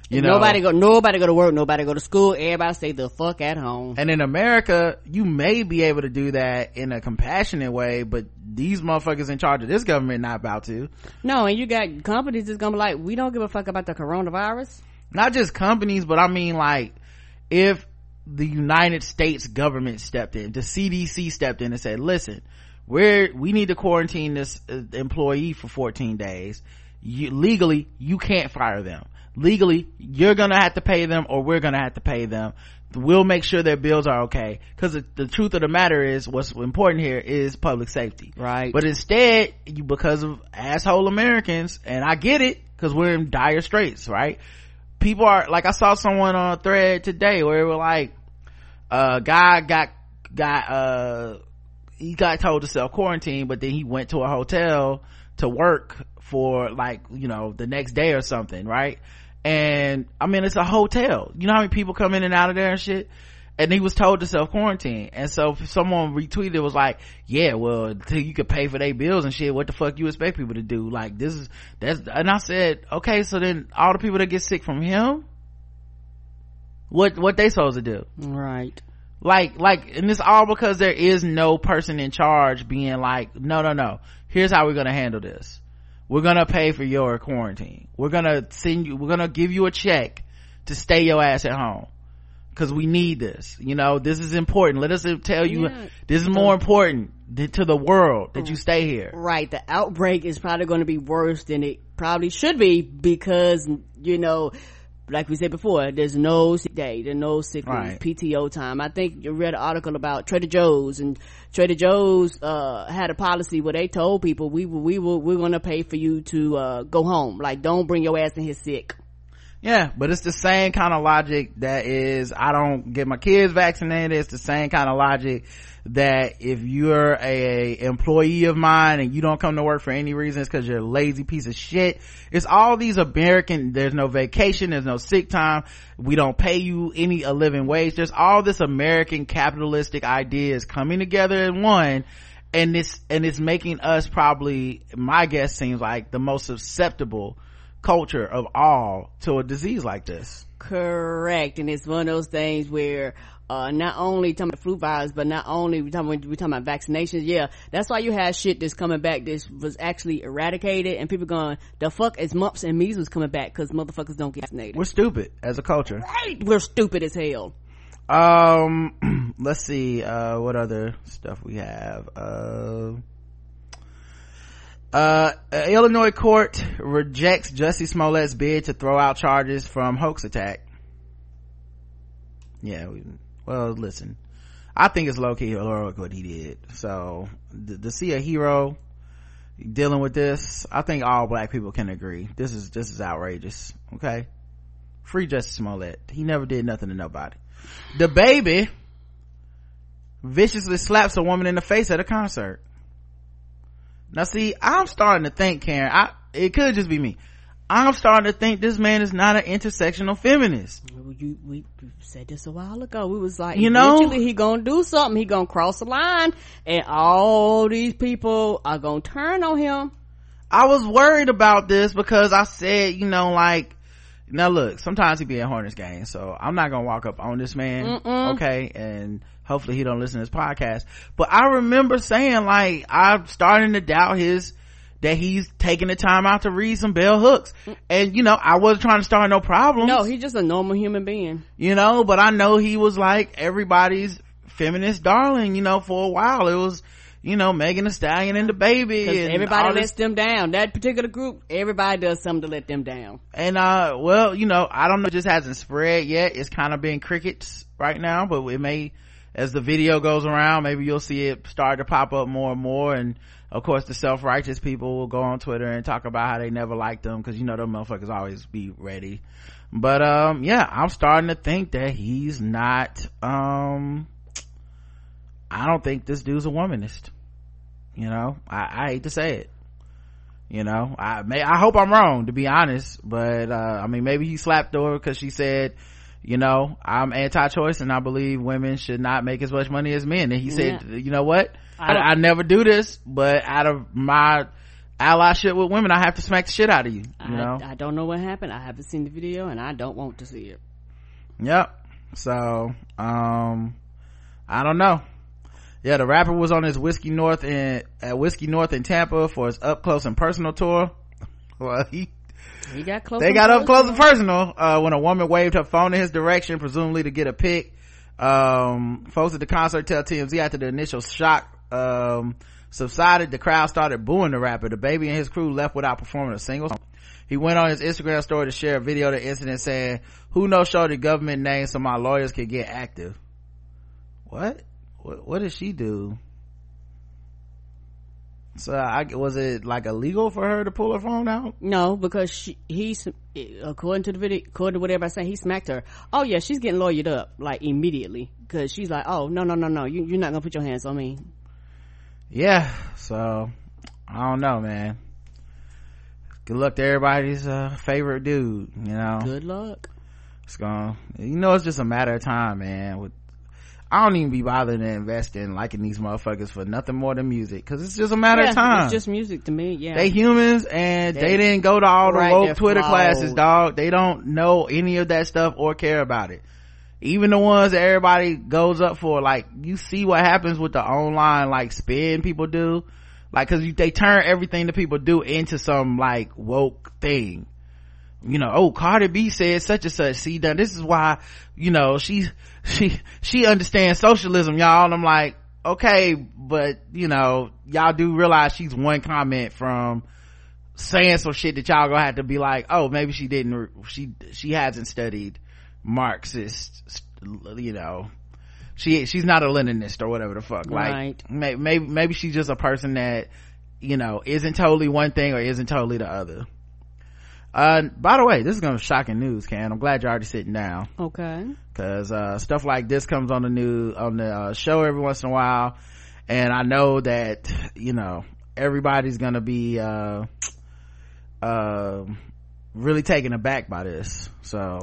you know. Nobody go nobody go to work nobody go to school everybody stay the fuck at home. And in america you may be able to do that in a compassionate way but these motherfuckers in charge of this government not about to. No and you got companies that's gonna be like we don't give a fuck about the coronavirus. Not just companies but i mean like if the united states government stepped in the cdc stepped in and said listen we're we need to quarantine this uh, employee for 14 days you, legally you can't fire them. Legally you're gonna have to pay them or we're gonna have to pay them. We'll make sure their bills are okay. Because the, the, truth of the matter is what's important here is public safety. Right. But instead you because of asshole americans and i get it because we're in dire straits right? People are like i saw someone on a thread today where it was like a guy got got uh he got told to self quarantine but then he went to a hotel to work for like you know the next day or something right? And i mean it's a hotel. You know how many people come in and out of there and shit? And he was told to self quarantine and so someone retweeted was like yeah well until you could pay for their bills and shit. What the fuck you expect people to do? Like this is that's and i said okay so then all the people that get sick from him what what they supposed to do? Right. Like like and it's all because there is no person in charge being like no no no. Here's how we're gonna handle this we're gonna pay for your quarantine we're gonna send you we're gonna give you a check to stay your ass at home because we need this you know this is important let us tell you Yeah. this is more important to the world that you Mm. stay here Right. The outbreak is probably going to be worse than it probably should be because, you know, like we said before, there's no sick day, there's no sick leave, PTO time. I think you read an article about Trader Joe's and Trader Joe's, uh, had a policy where they told people we will, we will, we're going to pay for you to, uh, go home. Like don't bring your ass in here sick. Yeah, but it's the same kind of logic that is, I don't get my kids vaccinated. It's the same kind of logic that if you're a employee of mine and you don't come to work for any reason, it's cause you're a lazy piece of shit. It's all these American, there's no vacation, there's no sick time. We don't pay you any a living wage. There's all this American capitalistic ideas coming together in one and it's, and it's making us probably, my guess seems like the most susceptible culture of all to a disease like this. Correct. And it's one of those things where, uh, not only talking about flu virus, but not only we talking, we talking about vaccinations. Yeah. That's why you have shit that's coming back this was actually eradicated and people going, the fuck is mumps and measles coming back because motherfuckers don't get vaccinated. We're stupid as a culture. right. We're stupid as hell. Um, let's see, uh, what other stuff we have. Uh, uh, Illinois court rejects Jussie Smollett's bid to throw out charges from hoax attack. Yeah, we, well, listen, I think it's low key heroic what he did. So, to see a hero dealing with this, I think all black people can agree. This is, this is outrageous. Okay. Free Jussie Smollett. He never did nothing to nobody. DaBaby viciously slaps a woman in the face at a concert. Now see, I'm starting to think, Karen, I, it could just be me. I'm starting to think this man is not an intersectional feminist. You, we said this a while ago. We was like, You know- he gonna do something. He gonna cross the line and all these people are gonna turn on him. I was worried about this because I said, you know, like, now look, sometimes he be at Hornets game, so I'm not gonna walk up on this man, okay, and hopefully he don't listen to this podcast. But I remember saying, like, I'm starting to doubt his, that he's taking the time out to read some bell hooks. And, you know, I wasn't trying to start no problems. No, he's just a normal human being. you know, but I know he was like everybody's feminist darling, you know, for a while. It was, you know, Megan Thee Stallion and DaBaby. And everybody lets them down. That particular group, everybody does something to let them down. and uh well you know i don't know it just hasn't spread yet it's kind of been crickets right now but it may as the video goes around maybe you'll see it start to pop up more and more and of course the self-righteous people will go on twitter and talk about how they never liked them because you know them motherfuckers always be ready. But um yeah i'm starting to think that he's not um i don't think this dude's a womanist. You know? I, I hate to say it. You know? I may i hope i'm wrong to be honest but uh i mean maybe he slapped her because she said you know i'm anti-choice and i believe women should not make as much money as men. And he said Yeah. you know what I I, I never do this but out of my allyship with women i have to smack the shit out of you you know I, I don't know what happened. I haven't seen the video and I don't want to see it. Yep. So, um, I don't know. Yeah, the rapper was on his Whiskey North in, at Whiskey North in Tampa for his up close and personal tour. Well, he, He got close. they got up close and personal, uh, when a woman waved her phone in his direction, presumably to get a pic. Um, folks at the concert tell TMZ after the initial shock, um, subsided, the crowd started booing the rapper. DaBaby and his crew left without performing a single song. He went on his Instagram story to share a video of the incident saying, who knows show the government name so my lawyers can get active. What? What, what did she do? So I, was it like illegal for her to pull her phone out? No, because she, he's, according to the video, according to what everybody's saying, he smacked her. Oh yeah, she's getting lawyered up, like immediately. Cause she's like, oh, no, no, no, no, you, you're not gonna put your hands on me. Yeah, so I don't know, man. Good luck to everybody's uh, favorite dude. You know, Good luck. it's gonna. You know, it's just a matter of time, man. With I don't even be bothering to invest in liking these motherfuckers for nothing more than music, because it's just a matter Yeah, of time. It's just music to me, yeah. they humans and they, They- didn't go to all the Right, woke Twitter flawed. classes, dog. They don't know any of that stuff or care about it. Even the ones that everybody goes up for, like you see what happens with the online like spin people do. like because they turn everything that people do into some like woke thing you know oh cardi b said such and such see done. this is why you know she she she understands socialism y'all and i'm like okay but you know y'all do realize she's one comment from saying some shit that y'all gonna have to be like oh maybe she didn't she she hasn't studied marxist you know she she's not a leninist or whatever the fuck like Right. may, maybe maybe she's just a person that you know isn't totally one thing or isn't totally the other uh by the way this is gonna be shocking news Ken. i'm glad you're already sitting down Okay. because uh stuff like this comes on the news on the uh, show every once in a while and i know that you know everybody's gonna be uh uh really taken aback by this so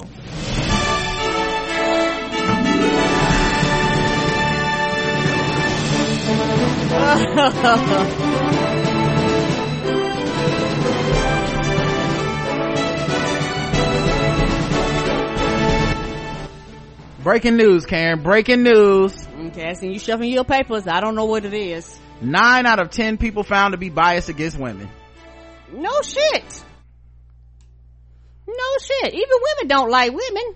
breaking news karen breaking news Okay, I seen you shuffling your papers. I don't know what it is. nine out of ten people found to be biased against women No shit. No shit. Even women don't like women.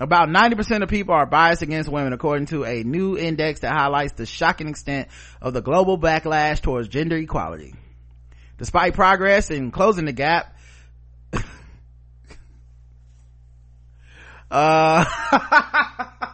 About 90% of people are biased against women according to a new index that highlights the shocking extent of the global backlash towards gender equality. Despite progress in closing the gap, uh,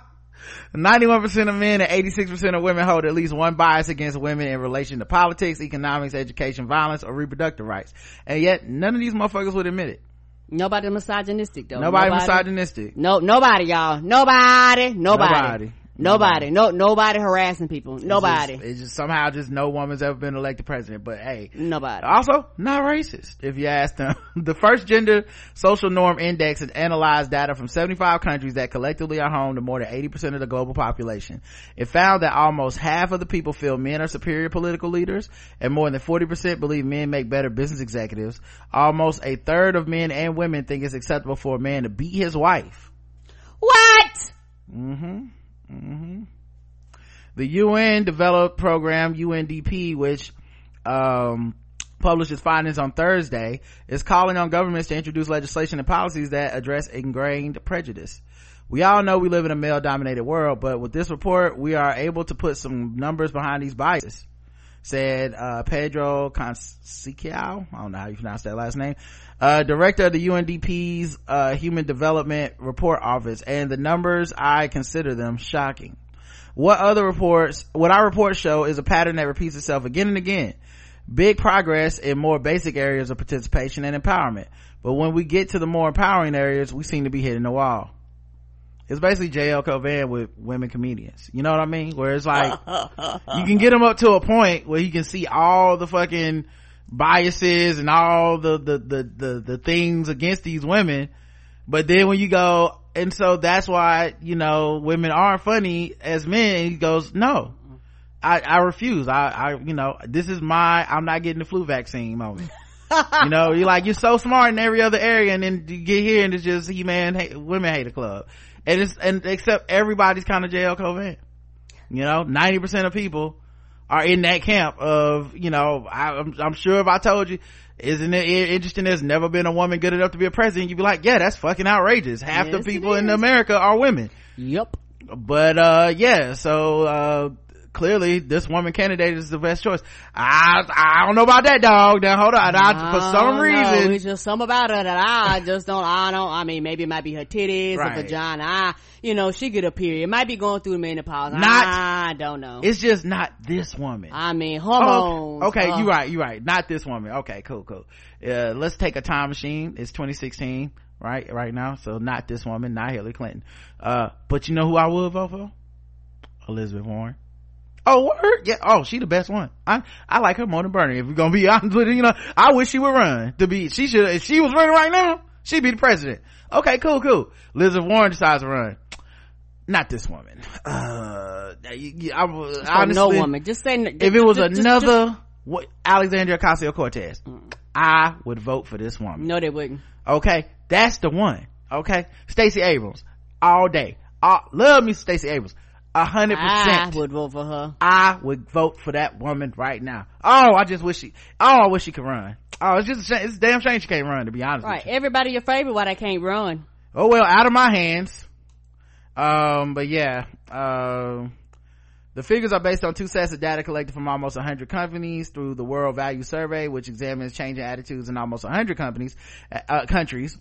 91% of men and 86% of women hold at least one bias against women in relation to politics, economics, education, violence, or reproductive rights. And yet, none of these motherfuckers would admit it. Nobody misogynistic though. Nobody, misogynistic. No, nobody, y'all. Nobody. Nobody. Nobody. Nobody. No, nobody harassing people. Nobody. It's just, it's just somehow just no woman's ever been elected president. But hey, nobody. also not racist. If you ask them, the first gender social norm index has analyzed data from 75 countries that collectively are home to more than 80% of the global population. It found that almost half of the people feel men are superior political leaders and more than 40% believe men make better business executives. Almost a third of men and women think it's acceptable for a man to beat his wife. what? Mm-hmm. The UN developed program UNDP, which um, findings on Thursday, is calling on governments to introduce legislation and policies that address ingrained prejudice. We all know we live in a male-dominated world, but with this report, we are able to put some numbers behind these biases. Said uh, Pedro Conceição, I don't know how you pronounce that last name, uh, director of the UNDP's uh, Human Development Report Office, and the numbers I consider them shocking. What other reports, what our reports show is a pattern that repeats itself again and again. Big progress in more basic areas of participation and empowerment. But when we get to the more empowering areas, we seem to be hitting the wall. It's basically JL Cauvin with women comedians. You know what I mean? Where it's like, you can get him up to a point where he can see all the fucking biases and all the, the, the, the, the things against these women. But then when you go, and so that's why, you know, women aren't funny as men. He goes, no, I, I refuse. I, I, you know, this is my, I'm not getting the flu vaccine moment. you know, you're like, you're so smart in every other area and then you get here and it's just, he man, hate, women hate a club. And it's, and except everybody's kind of JL Cauvin. You know, 90% of people are in that camp of, you know, I, I'm, I'm sure if I told you, isn't it interesting there's never been a woman good enough to be a president, you'd be like, yeah, that's fucking outrageous. Half the Yes, it people in. America are women Yep. but uh yeah so uh clearly this woman candidate is the best choice i i don't know about that dog now hold on I, for some know. reason it's just some about her that I just don't. I don't. I mean, maybe it might be her titties, Right. her vagina. I, you know, she get a period. It might be going through the menopause. Not- I don't know. it's just not this woman I mean, Oh, okay uh, you're right you're right not this woman okay cool cool uh let's take a time machine it's 2016 right right now so not this woman not hillary clinton uh but you know who i would vote for elizabeth warren Oh, word? Yeah. Oh, she the best one. I, I like her more than Bernie. If we're gonna be honest with you, you know, I wish she would run to be, she should, if she was running right now, she'd be the president. Okay, cool, cool. Elizabeth Warren decides to run. Not this woman. Uh, I, so honestly, no woman. Just say n- if it was just- just- another what, Alexandria Ocasio-Cortez, I would vote for this woman. no, they wouldn't. Okay, that's the one. Okay, Stacey Abrams, all day. Uh, love me, Stacey Abrams. A hundred I percent. would vote for her. I would vote for that woman right now. Oh, I just wish she, oh, I wish she could run. Oh, it's just, a shame, it's a damn shame she can't run, to be honest Right. Everybody your favorite, why they can't run? Oh well, out of my hands. Um, but yeah, um, the figures are based on two sets of data collected from almost 100 companies through the World Value Survey, which examines changing attitudes in almost 100 companies, uh, countries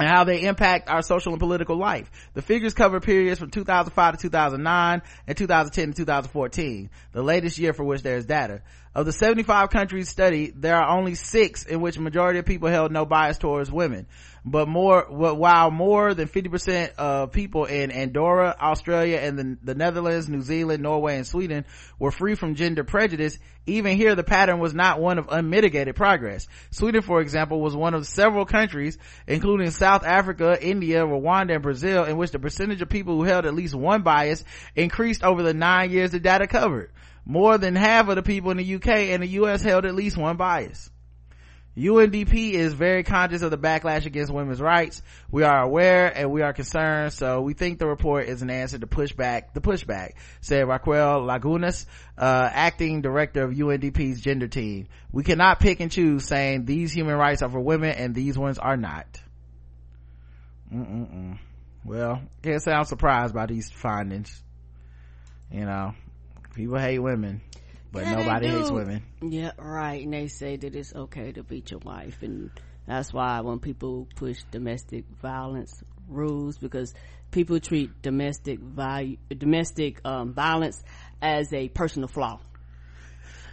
and how they impact our social and political life. The figures cover periods from 2005 to 2009 and 2010 to 2014, the latest year for which there is data. Of the 75 countries studied, there are only six in which majority of people held no bias towards women. But more, while more than 50% of people in Andorra, Australia, and the, the Netherlands, New Zealand, Norway, and Sweden were free from gender prejudice, even here the pattern was not one of unmitigated progress. Sweden, for example, was one of several countries, including South Africa, India, Rwanda, and Brazil, in which the percentage of people who held at least one bias increased over the nine years the data covered. More than half of the people in the UK and the US held at least one bias. UNDP is very conscious of the backlash against women's rights. We are aware and we are concerned, so we think the report is an answer to pushback, the pushback, said Raquel Lagunas, uh, acting director of UNDP's gender team. We cannot pick and choose saying these human rights are for women and these ones are not. Mm-mm-mm. Well, can't say I'm surprised by these findings. You know, people hate women, but Yeah, nobody hates women. Yeah, right. And they say that it's okay to beat your wife, and that's why when people push domestic violence rules, because people treat domestic value, domestic um, violence as a personal flaw.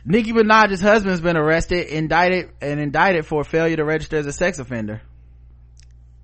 Nicki Minaj's husband's been arrested, indicted, and indicted for failure to register as a sex offender.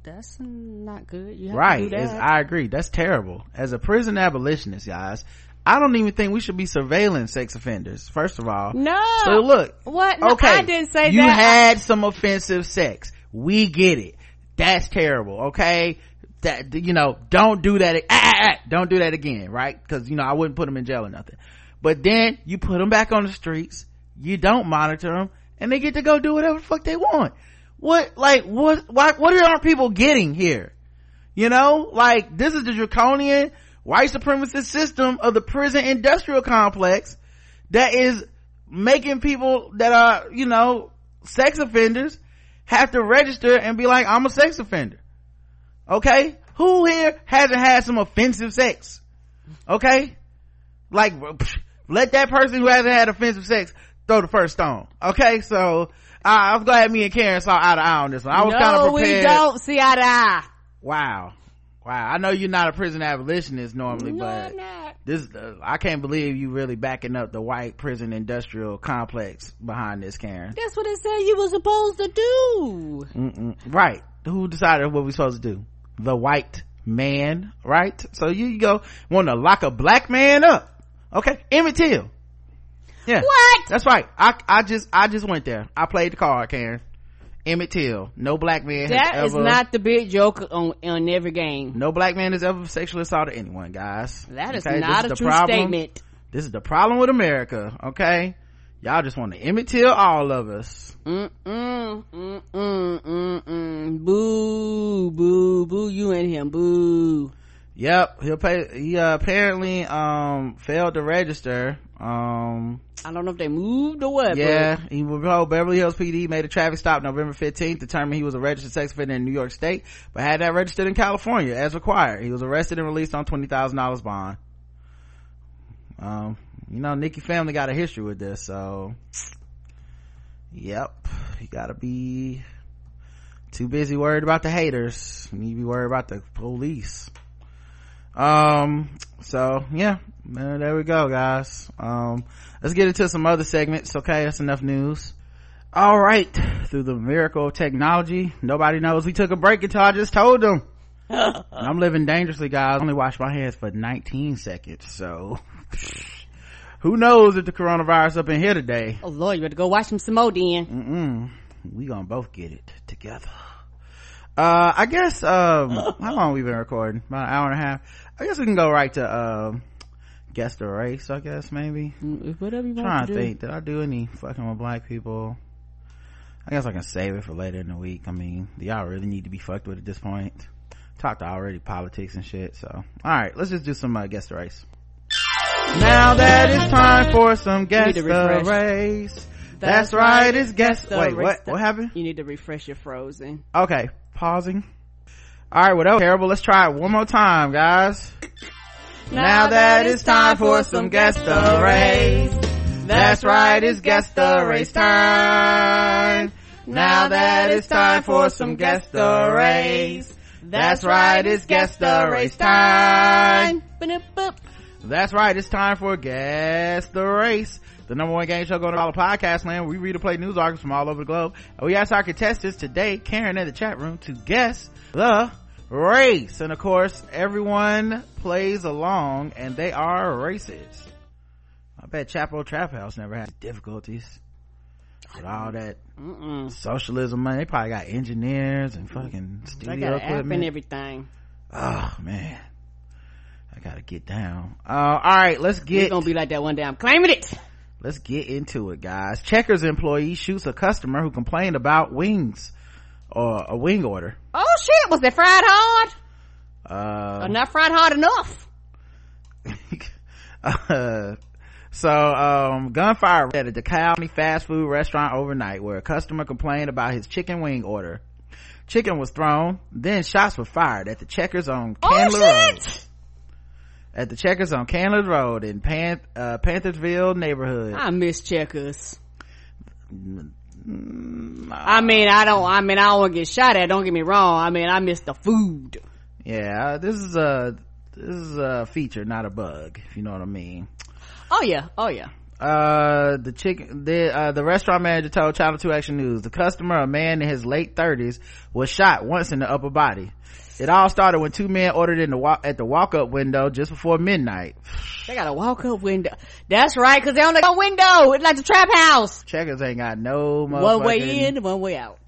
That's not good. You have Right. to do that. I agree. That's terrible. As a prison abolitionist, guys, I don't even think we should be surveilling sex offenders, first of all. no. So look. What? No, okay. I didn't say you that. had some offensive sex. We get it. That's terrible. Okay. That, you know, don't do that. Ah, ah, ah, don't do that again. Right. Cause, you know, I wouldn't put them in jail or nothing. But then you put them back on the streets. You don't monitor them and they get to go do whatever the fuck they want. What, like, what, why, what are people getting here? You know, like this is the draconian white supremacist system of the prison industrial complex that is making people that are, you know, sex offenders have to register and be like, I'm a sex offender. Okay? Who here hasn't had some offensive sex? Okay? Like, let that person who hasn't had offensive sex throw the first stone. Okay? So, I I'm glad me and Karen saw eye to eye on this one. I was no, kind of prepared. No, we don't see eye to eye. Wow. Wow. I know you're not a prison abolitionist normally, No, but this, uh, I can't believe you really backing up the white prison industrial complex behind this, Karen. That's what it said you were supposed to do. Mm-mm. Right. Who decided what we're supposed to do? The white man, right? So you, you go, want to lock a black man up. Okay. Emmett Till. Yeah. What? That's right. I, I just, I just went there. I played the card, Karen. Emmett Till. No black man That has is ever, not the big joke on on every game. no black man has ever sexually assaulted anyone, guys. That is Okay? Not is a the true problem. statement. This is the problem with America, okay? Y'all just want to Emmett Till all of us. Mm mm mm mm mm. Boo boo boo. You and him. Boo. Yep, he'll pay. He uh, apparently um failed to register. Um, I don't know if they moved or what. yeah, he was told Beverly Hills PD made a traffic stop November 15th, determined he was a registered sex offender in New York State, but had that registered in California as required. He was arrested and released on twenty thousand dollars bond. Um, you know, Nicki family got a history with this, so yep, you gotta be too busy worried about the haters. You need to be worried about the police. Um, so yeah, uh, there we go, guys. Um, let's get into some other segments. Okay, that's enough news. All right, through the miracle of technology, nobody knows we took a break until I just told them. I'm living dangerously, guys. I only wash my hands for 19 seconds, so who knows if the coronavirus up in here today? Oh Lord, you better go watch some some more then. Mm-mm. We gonna both get it together. Uh, I guess, um, how long we been recording? About an hour and a half. I guess we can go right to, um, guess the race, I guess, maybe. Mm, Whatever you want trying to to think, did I do any fucking with black people? I guess I can save it for later in the week. I mean, do y'all really need to be fucked with at this point? Talked already politics and shit, so. Alright, let's just do some, uh, guess the race. Now that it's time for some guess the race. That's, right, it's guess. the Wait, what? What happened? You need to refresh your frozen. Okay, pausing. All right, well that was terrible. Let's try it one more time, guys. Now that it's time for some race. That's right, it's race time. Now that it's time for some race. That's right, it's race time. That's right, it's time for Guess the Race. The number one game show going to all the podcast land. We read and play news articles from all over the globe. And we ask our contestants today, Karen in the chat room, to guess the race. And of course, everyone plays along and they are races. I bet Chapo Trap House never had difficulties. With all that Mm-mm. socialism money, they probably got engineers and fucking They studio got an app equipment. and everything. Oh man. I gotta get down. Uh, alright, let's get It's gonna be like that one day. I'm claiming it. let's get into it guys. Checkers employee shoots a customer who complained about wings or a wing order. Oh shit! Was they fried hard? Uh, or not fried hard enough? uh, so, um, gunfire at a DeKalb fast food restaurant overnight where a customer complained about his chicken wing order. Chicken was thrown, then shots were fired at the Checkers on Oh Road. At the Checkers on Candler Road in Pan- uh, Panthersville neighborhood. I miss checkers. I mean, I don't. I mean, I don't want to get shot at. Don't get me wrong. I mean, I miss the food. Yeah, this is a, this is a feature, not a bug, if you know what I mean. Oh yeah. Oh yeah. uh the chicken the uh the restaurant manager told channel 2 action news the customer a man in his late 30s was shot once in the upper body it all started when two men ordered in the walk at the walk-up window just before midnight They got a walk-up window. That's right, because they only got a window. It's like the trap house. checkers ain't got no One way in, one way out.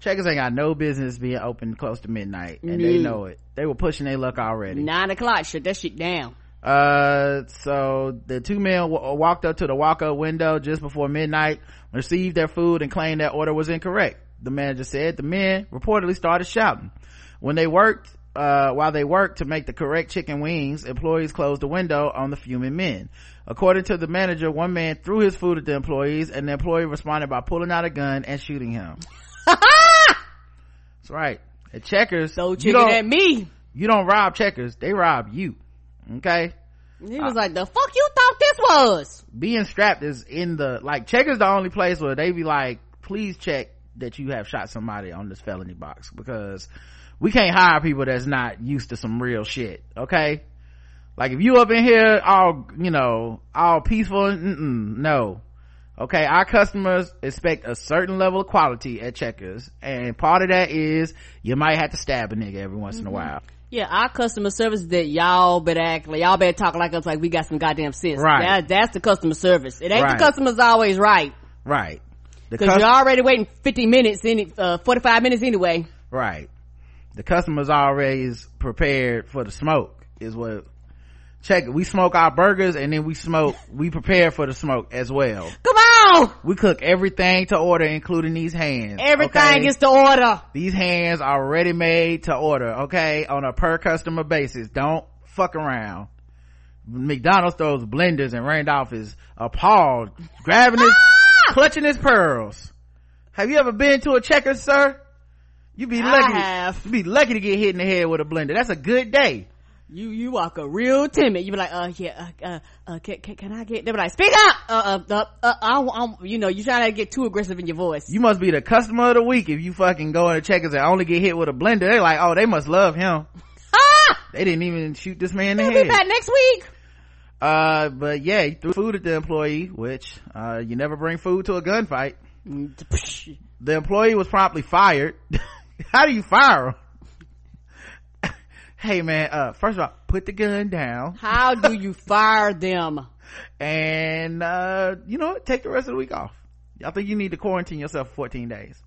checkers ain't got no business being open close to midnight and they know it they were pushing their luck already Nine o'clock. Shut that shit down. Uh, so the two men w- walked up to the walk-up window just before midnight, received their food, and claimed that order was incorrect. The manager said the men reportedly started shouting. When they worked, uh, while they worked to make the correct chicken wings, employees closed the window on the fuming men. According to the manager, one man threw his food at the employees, and the employee responded by pulling out a gun and shooting him. That's right. At Checkers, So you chicken don't, at me. you don't rob Checkers; they rob you. Okay. He was like, the fuck you thought this was? being strapped is in the like checkers the only place where they be like please check that you have shot somebody on this felony box because we can't hire people that's not used to some real shit okay like if you up in here all you know all peaceful mm-mm, no okay our customers expect a certain level of quality at checkers and part of that is you might have to stab a nigga every once in a while Yeah, our customer service that y'all better act like y'all better talk like us like we got some goddamn sense. Right. That, that's the customer service. It ain't Right. the customer's always right. right Cause cus- you're already waiting 50 minutes in, uh, 45 minutes anyway. Right. The customer's already is prepared for the smoke is what check it. We smoke our burgers and then we smoke, we prepare for the smoke as well. Come on! We cook everything to order, including these hands. Everything okay? is to order. These hands are ready made to order, okay? On a per customer basis. Don't fuck around. McDonald's throws blenders and Randolph is appalled, grabbing his, Ah! clutching his pearls. Have you ever been to a checker, sir? You be lucky. have. You be lucky to get hit in the head with a blender. That's a good day. You, you walk a real timid. You be like, uh, yeah, uh, uh, uh can, can, can I get, they be like, speak up! Uh, uh, uh, uh I, I, you know, you trying to get too aggressive in your voice. You must be the customer of the week if you fucking go in the checkers and only get hit with a blender. They're like, oh, they must love him. ah! They didn't even shoot this man in the head. be back next week. Uh, but yeah, he threw food at the employee, which, uh, you never bring food to a gunfight. The employee was promptly fired. How do you fire him? hey man, uh, first of all, put the gun down How do you fire them? and, uh, you know? Take the rest of the week off. I think you need to quarantine yourself for 14 days.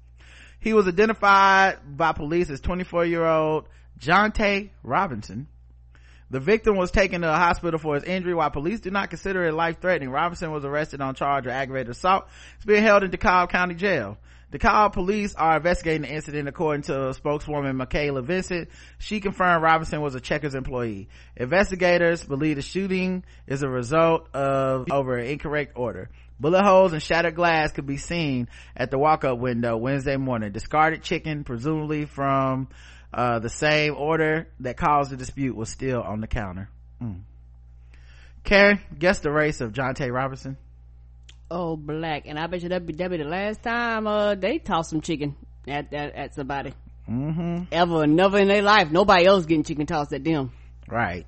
He was identified by police as 24 year old Jonte Robinson. The victim was taken to a hospital for his injury. While police do not consider it life-threatening, Robinson was arrested on charge of aggravated assault. He's being held in DeKalb County Jail. DeKalb police are investigating the incident according to spokeswoman Michaela Vincent. She confirmed Robinson was a Checkers employee. Investigators believe the shooting is a result of over an incorrect order. Bullet holes and shattered glass could be seen at the walk-up window Wednesday morning. Discarded chicken, presumably from uh, the same order that caused the dispute, was still on the counter. Mm. Karen, guess the race of Jonte Robinson. Oh, black. And I bet you that be, that be the last time, uh, they toss some chicken at, at, at somebody. Mm-hmm. Ever, never in their life. Nobody else getting chicken tossed at them. Right.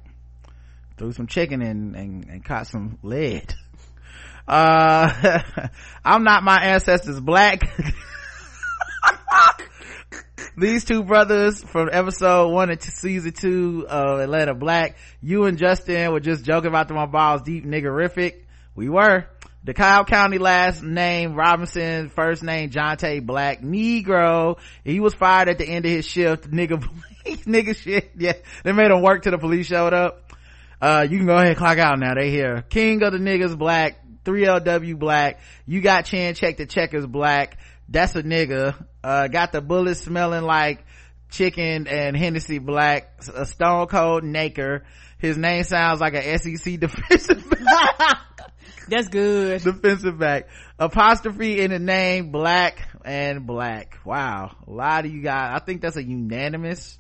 Threw some chicken and, and, and caught some lead. Uh, I'm not my ancestors black. These two brothers from episode one and season two of Atlanta Black, you and Justin were just joking about the my balls deep niggerific. We were. DeKalb County last name Robinson, first name Jonte Black, Negro. He was fired at the end of his shift. Nigga, nigga shit. Yeah. They made him work till the police showed up. Uh, you can go ahead and clock out now. They here. King of the niggas black, 3LW black. You got chin check the checkers black. That's a nigga. Uh, got the bullets smelling like chicken and Hennessy black. A stone cold naker. His name sounds like a SEC defensive. That's good. defensive back. Apostrophe in the name, black and black. Wow. A lot of you guys. I think that's a unanimous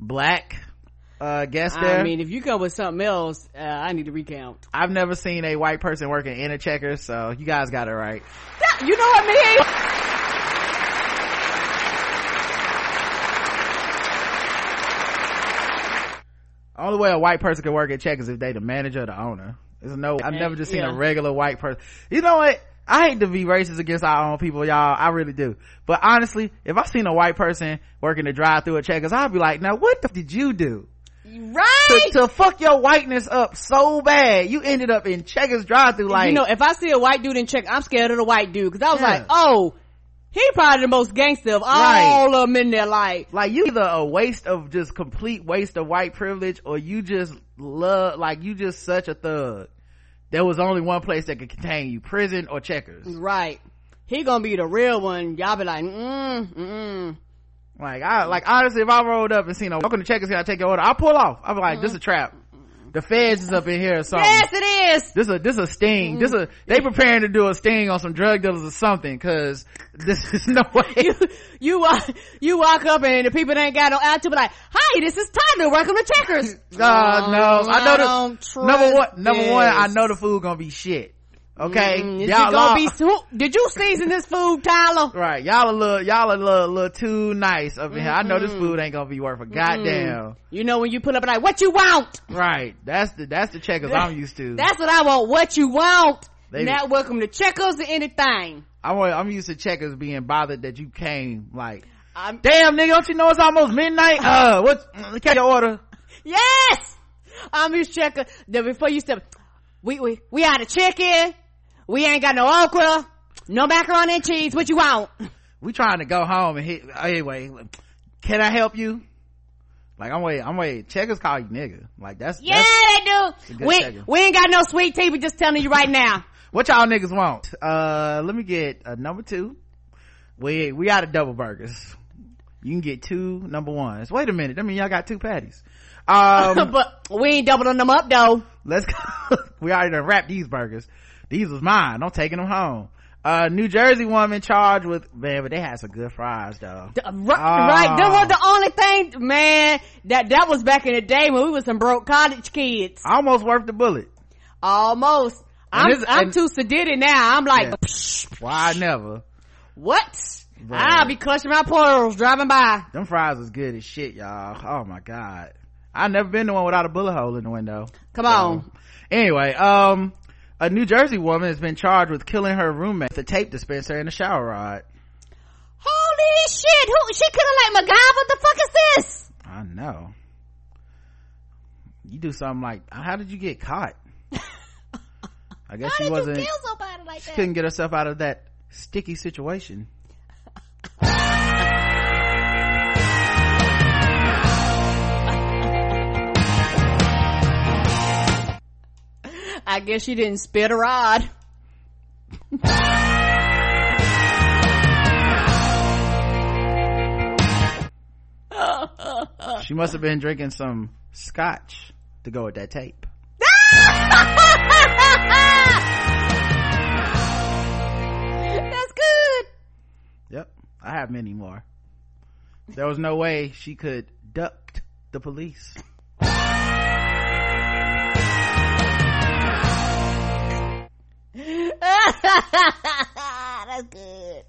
black uh guess there. I mean, if you come with something else, uh, I need to recount. I've never seen a white person working in a checker, so you guys got it right. That- you know what I mean? Only way a white person can work at checkers if they the manager or the owner. There's no, I've never just seen Yeah. a regular white person. You know what? I hate to be racist against our own people, y'all. I really do. But honestly, if I seen a white person working the drive through at checkers, I'd be like, now what the f- did you do? Right? To, to fuck your whiteness up so bad, you ended up in checkers drive through like, you know, if I see a white dude in check, I'm scared of the white dude. Cause I was Yeah. like, oh, he probably the most gangster of all of them in there. Like, like you either a waste of just complete waste of white privilege or you just love like you just such a thug. There was only one place that could contain you prison or checkers. Right. He gonna be the real one. Y'all be like, mm, mm, like i like honestly if i rolled up and seen a welcome to checkers can i take your order? I'll pull off. I'm like this is a trap the feds is up in here or something Yes, it is. this a this a sting this a they preparing to do a sting on some drug dealers or something because this is no way You, you walk, you walk up and the people that ain't got no attitude, like, hi, this is Tyler. Welcome to Checkers. Uh, no, I know the don't trust number one. Number one, I know the food gonna be shit. Okay, Mm, y'all, gonna be, who- did you season this food, Tyler? right. Y'all a little, y'all a little, little too nice up in here. I know this food ain't gonna be worth a goddamn. You know when you pull up and like, what you want? Right. That's the that's the checkers I'm used to. That's what I want. What you want? They- Not welcome to Checkers or anything. I'm I'm used to checkers being bothered that you came. Like, I'm, damn nigga, don't you know it's almost midnight? Uh, what? Catch your order. yes! I'm used to Checker. Then before you step, we, we, we out of chicken. We ain't got no okra. No macaroni and cheese. What you want? We trying to go home and hit. Anyway, can I help you? Like I'm waiting. I'm waiting. Checkers call you nigga. Like that's Yeah, that's, they do. We, Checker. we ain't got no sweet tea. We just telling you right now. What y'all niggas want? Uh, let me get a number two. We we out of double burgers. You can get two number ones. Wait a minute. I mean, y'all got two patties. Um, but we ain't doubling them up though. let's go. we already done wrapped these burgers. These was mine. I'm taking them home. Uh, New Jersey woman charged with man, but they had some good fries though. D- Right, right. That was the only thing, man. That that was back in the day when we was some broke college kids. Almost worth the bullet. Almost. I'm, I'm and- too sedated now. I'm like, Yeah. Why never? what? I'll be clutching my pearls driving by. Them fries was good as shit, y'all. Oh my god. I never been to one without a bullet hole in the window. Come on. Anyway, um, a New Jersey woman has been charged with killing her roommate with a tape dispenser and a shower rod. Holy shit! Who? She could have like MacGyver. What the fuck is this? I know. You do something like, how did you get caught? I guess How she did wasn't, you kill somebody like she that? couldn't get herself out of that sticky situation. I guess she didn't spit a rod. She must have been drinking some scotch to go with that tape. That's good. Yep. I have many more. There was no way she could duck the police. That's good.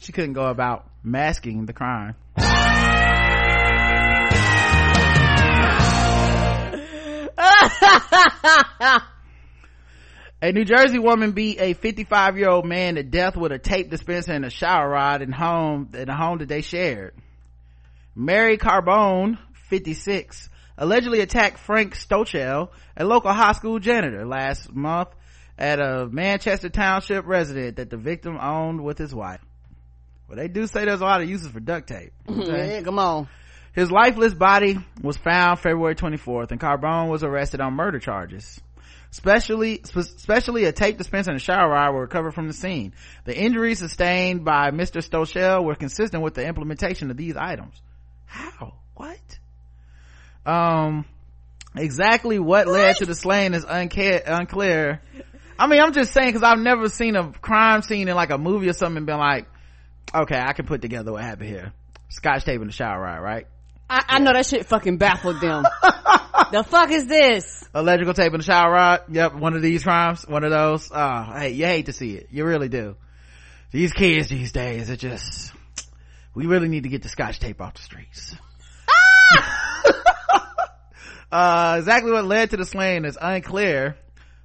She couldn't go about masking the crime. A New Jersey woman beat a 55 year old man to death with a tape dispenser and a shower rod in home in a home that they shared. Mary Carbone, 56, allegedly attacked Frank Stochel, a local high school janitor, last month at a Manchester Township resident that the victim owned with his wife. Well, they do say there's a lot of uses for duct tape. Okay? Yeah, come on. His lifeless body was found February 24th and Carbone was arrested on murder charges. Especially, especially a tape dispenser and a shower rod were recovered from the scene. The injuries sustained by Mr. Stochel were consistent with the implementation of these items. How? What? Um, exactly what led to the slaying is unca- unclear. I mean, I'm just saying because I've never seen a crime scene in like a movie or something and been like, okay, I can put together what happened here. Scotch tape in the shower rod, right? I, I know that shit fucking baffled them. the fuck is this? electrical tape in the shower rod yep one of these crimes one of those oh hey you hate to see it you really do these kids these days are just we really need to get the scotch tape off the streets uh, exactly what led to the slaying is unclear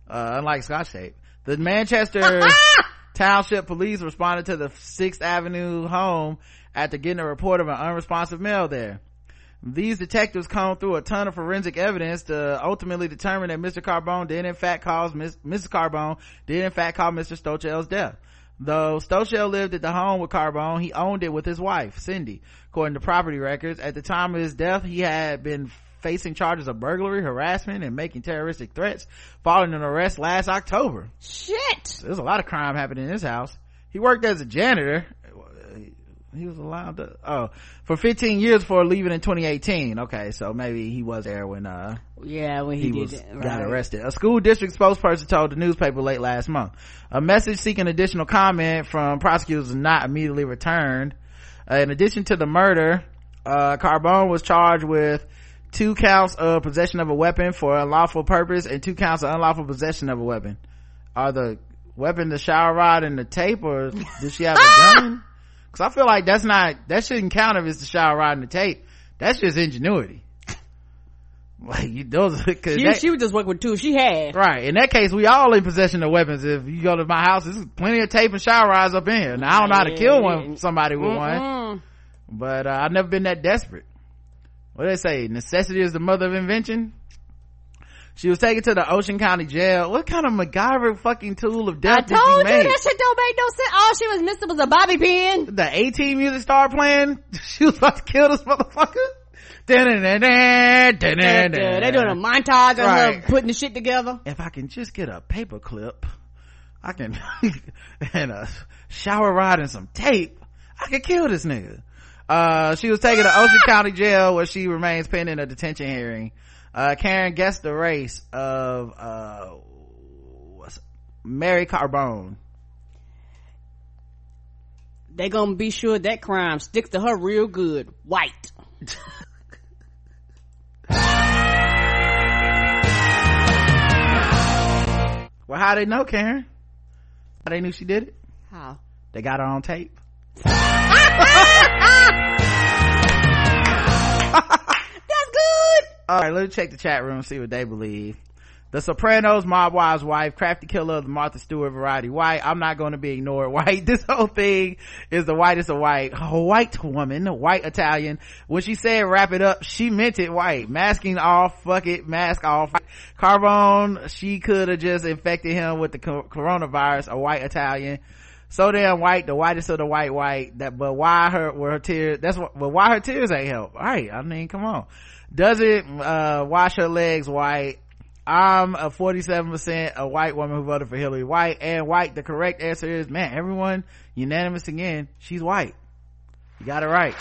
uh, unlike scotch tape the manchester township police responded to the sixth avenue home after getting a report of an unresponsive male there these detectives combed through a ton of forensic evidence to ultimately determine that Mr. Carbone did in fact cause Miss, Mrs. Carbone did in fact cause Mr. Stochel's death. Though Stochel lived at the home with Carbone, he owned it with his wife, Cindy. According to property records, at the time of his death, he had been facing charges of burglary, harassment, and making terroristic threats following an arrest last October. Shit. There's a lot of crime happening in his house. He worked as a janitor he was allowed to oh for 15 years before leaving in 2018 okay so maybe he was there when uh yeah when he, he was it, got arrested a school district spokesperson told the newspaper late last month a message seeking additional comment from prosecutors was not immediately returned uh, in addition to the murder uh carbone was charged with two counts of possession of a weapon for unlawful purpose and two counts of unlawful possession of a weapon are the weapon the shower rod and the tape or did she have a gun Cause I feel like that's not, that shouldn't count if it's the shower rod and the tape. That's just ingenuity. Like you, those, cause She, that- she was just working with two she had. right. In that case, we all in possession of weapons. If you go to my house, there's plenty of tape and shower rods up in here. Now I don't know how to kill one, somebody with one, Mm-mm. but uh, I've never been that desperate. What do they say? Necessity is the mother of invention. She was taken to the Ocean County jail. What kind of MacGyver fucking tool of I death did told you make? that shit don't make no sense. All she was missing was a bobby pin. the 18 music started playing. She was about to kill this motherfucker. They're doing a montage of Right. her putting the shit together. If I can just get a paper clip, I can, and a shower rod and some tape, I could kill this nigga. Uh, she was taken to Ocean County Jail where she remains pending a detention hearing. Uh, Karen guessed the race of, uh, Mary Carbone. They gonna be sure that crime sticks to her real good. White. Well, how they know, Karen? How they knew she did it? How? They got her on tape. All right, let's check the chat room, see what they believe. The Sopranos mob wives wife, crafty killer of the Martha Stewart variety white. I'm not going to be ignored. White. This whole thing is the whitest of white. White woman, white Italian. When she said wrap it up, she meant it white. Masking off, fuck it, mask off. Carbone, she could have just infected him with the coronavirus, a white Italian. So damn white, the whitest of the white white. That, but why her, were her tears, that's what, but why her tears ain't help? Alright, I mean, come on. Does it, uh, wash her legs white? I'm a 47% a white woman who voted for Hillary White and white. The correct answer is, man, everyone unanimous again. She's white. You got it right.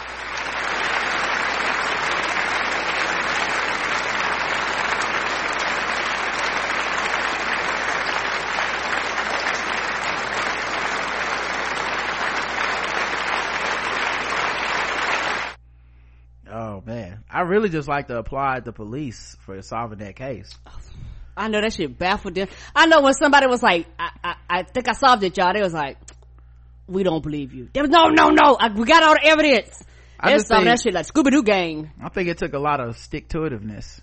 Oh man, I really just like to applaud the police for solving that case. I know that shit baffled them. I know when somebody was like, I, I, I think I solved it, y'all. They was like, we don't believe you. They was, no, no, no. I, we got all the evidence. I just solved that shit like Scooby Doo gang. I think it took a lot of stick to itiveness.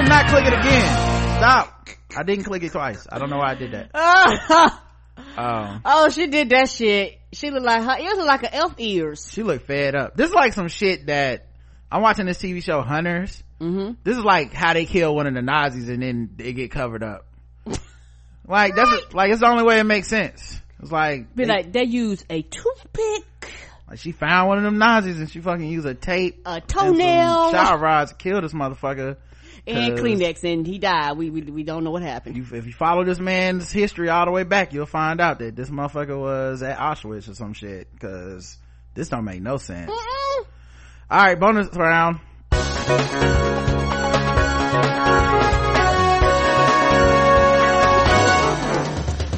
Did not click it again. Stop. I didn't click it twice. I don't know why I did that. Um, oh, she did that shit. She looked like her ears look like an elf ears. she looked fed up. This is like some shit that I'm watching this TV show Hunters. Mm-hmm. This is like how they kill one of the Nazis and then they get covered up. like that's like it's the only way it makes sense. It's like Be they- like, they use a toothpick, like she found one of them Nazis and she fucking used a tape, a toenail, shower rods to kill this motherfucker. And Kleenex, and he died. We, we, we don't know what happened. You, if you follow this man's history all the way back, you'll find out that this motherfucker was at Auschwitz or some shit. Cause this don't make no sense. Mm-mm. All right, bonus round.